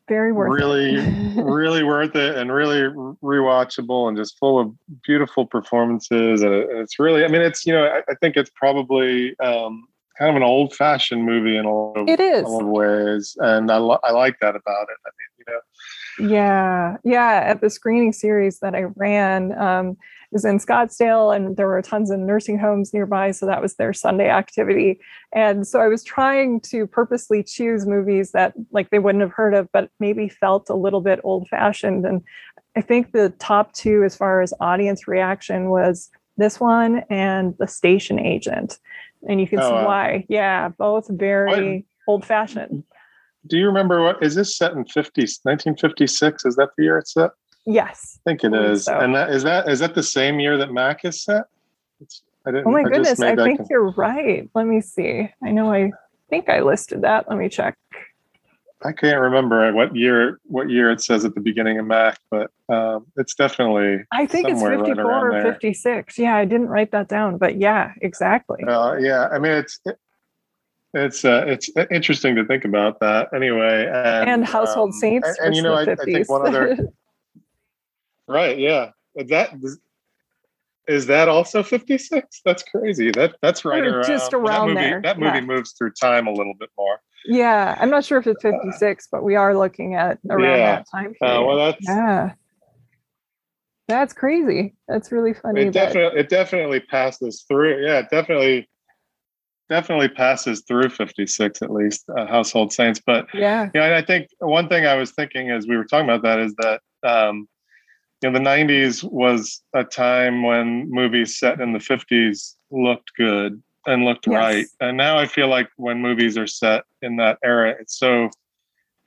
very worth really it. really worth it and really rewatchable and just full of beautiful performances and it's really i mean it's you know i, I think it's probably um kind of an old fashioned movie in a lot of, it is. a lot of ways. And I, lo- I like that about it. I mean, you know. Yeah. Yeah. At the screening series that I ran, um, was in Scottsdale and there were tons of nursing homes nearby. So that was their Sunday activity. And so I was trying to purposely choose movies that like they wouldn't have heard of, but maybe felt a little bit old fashioned. And I think the top two, as far as audience reaction, was this one and The Station Agent and you can oh, see why. Yeah, both very old fashioned. Do you remember what is this set in 50, 1956? Is that the year it's set? Yes. I think it is. So. And that is that is that the same year that Mac is set? It's, I didn't, oh my I goodness, I think you're right. Let me see. I know I think I listed that. Let me check. I can't remember what year what year it says at the beginning of Mac, but um, it's definitely. I think it's fifty four right or fifty six. Yeah, I didn't write that down, but yeah, exactly. Uh, yeah, I mean it's it, it's uh, it's interesting to think about that anyway. And, and household um, saints. And, and you know, I, I, think one other. right. Yeah. That is that also 56 that's crazy that that's right around just around that movie, there that movie yeah. moves through time a little bit more yeah, I'm not sure if it's 56, but we are looking at around yeah. that time period. Uh, well, that's yeah, that's crazy. That's really funny. It definitely, it definitely passes through. Yeah, it definitely, definitely passes through 56 at least. Uh, Household Saints, but yeah, you know, and I think one thing I was thinking as we were talking about that is that. Um, you know, the 90s was a time when movies set in the 50s looked good and looked yes. right. And now I feel like when movies are set in that era, it's so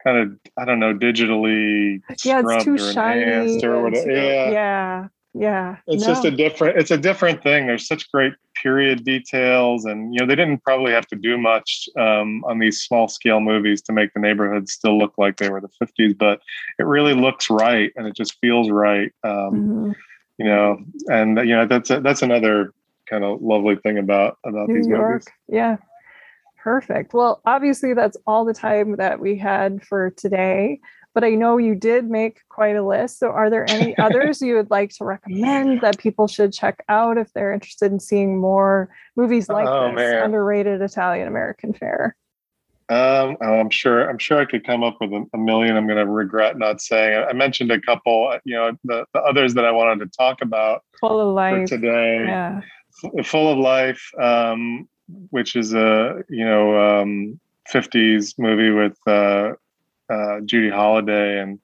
kind of I don't know digitally yeah, it's too shiny or whatever. yeah, yeah, yeah. It's no. just a different. It's a different thing. There's such great period details, and you know they didn't probably have to do much um, on these small scale movies to make the neighborhoods still look like they were the 50s, but it really looks right and it just feels right. Um, mm-hmm. You know, and you know that's a, that's another kind of lovely thing about about New these York. movies. Yeah. Perfect. Well, obviously that's all the time that we had for today, but I know you did make quite a list. So are there any others you would like to recommend that people should check out if they're interested in seeing more movies like oh, this man. underrated Italian American fare? Um, oh, I'm sure. I'm sure I could come up with a, a million. I'm going to regret not saying. I mentioned a couple. You know, the, the others that I wanted to talk about Full of life today. Yeah full of life um, which is a you know um, 50s movie with uh, uh, judy holliday and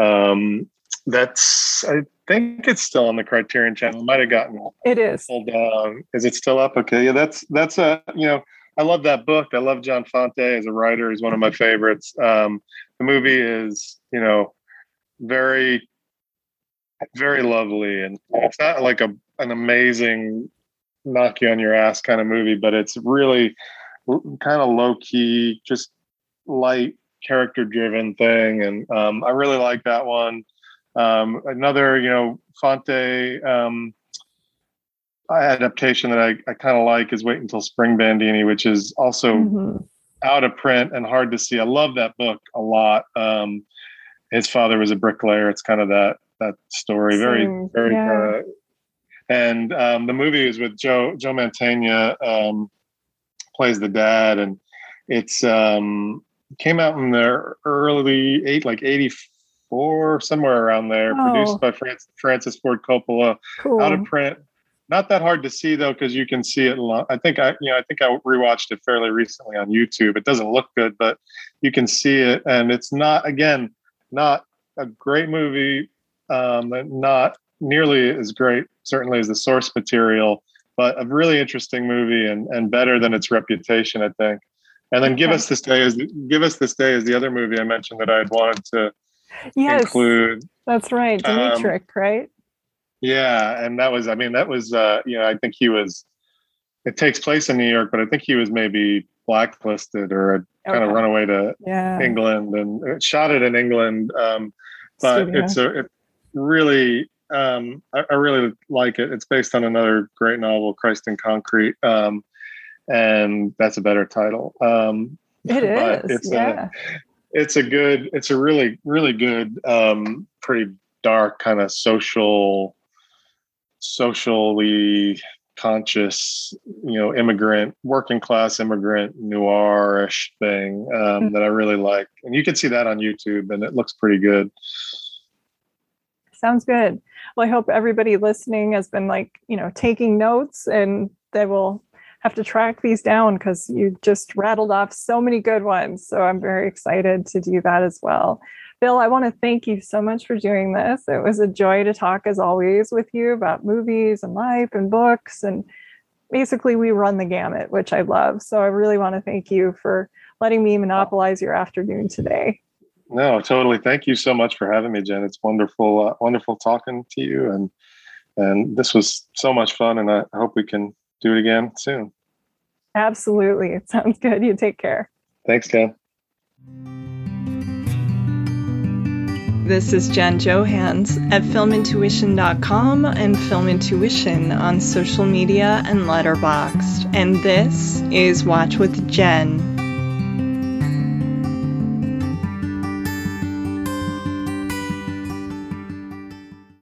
um, that's i think it's still on the criterion channel. Might have gotten it is. pulled down. Is it still up? Okay yeah that's that's a you know i love that book. I love john fante as a writer. He's one of my favorites. Um, the movie is you know very very lovely and it's not like a an amazing knock you on your ass kind of movie, but it's really kind of low key, just light character driven thing. And um, I really like that one. Um, another, you know, Fante um, adaptation that I, I kind of like is Wait Until Spring Bandini, which is also mm-hmm. out of print and hard to see. I love that book a lot. Um, his father was a bricklayer. It's kind of that that story. Very very. yeah. Uh, and um, the movie is with Joe Joe Mantegna um, plays the dad, and it's um, came out in the early eight like eighty four somewhere around there. Oh. Produced by Francis, Francis Ford Coppola. Cool. Out of print. Not that hard to see though, because you can see it. Lo- I think I, you know, I think I rewatched it fairly recently on YouTube. It doesn't look good, but you can see it, and it's not again not a great movie, um, not nearly as great, certainly as the source material, but a really interesting movie and and better than its reputation, I think. And then give us this day is give us this day is the other movie I mentioned that I had wanted to yes, include. that's right. Um, Dmytryk, right? Yeah, and that was I mean that was uh, you know I think he was. It takes place in New York, but I think he was maybe blacklisted or had kind of run away to Yeah. England and uh, shot it in England. Um, but Studio. it's a it really um, I, I really like it. It's based on another great novel, Christ in Concrete, um, and that's a better title. Um, It is. it's a- yeah. it's a good it's a really really good um pretty dark kind of social socially conscious you know immigrant working class immigrant noirish thing um, Hmm. that i really like and you can see that on youtube and it looks pretty good Sounds good. Well, I hope everybody listening has been like, you know, taking notes and they will have to track these down because you just rattled off so many good ones. So I'm very excited to do that as well. Bill, I want to thank you so much for doing this. It was a joy to talk as always with you about movies and life and books. And basically, we run the gamut, which I love. So I really want to thank you for letting me monopolize your afternoon today. no totally thank you so much for having me jen it's wonderful uh, wonderful talking to you and and this was so much fun and i hope we can do it again soon Absolutely. It sounds good. You take care. thanks ken This is Jen Johans at filmintuition.com and Film Intuition on social media and Letterboxd. And this is Watch with Jen.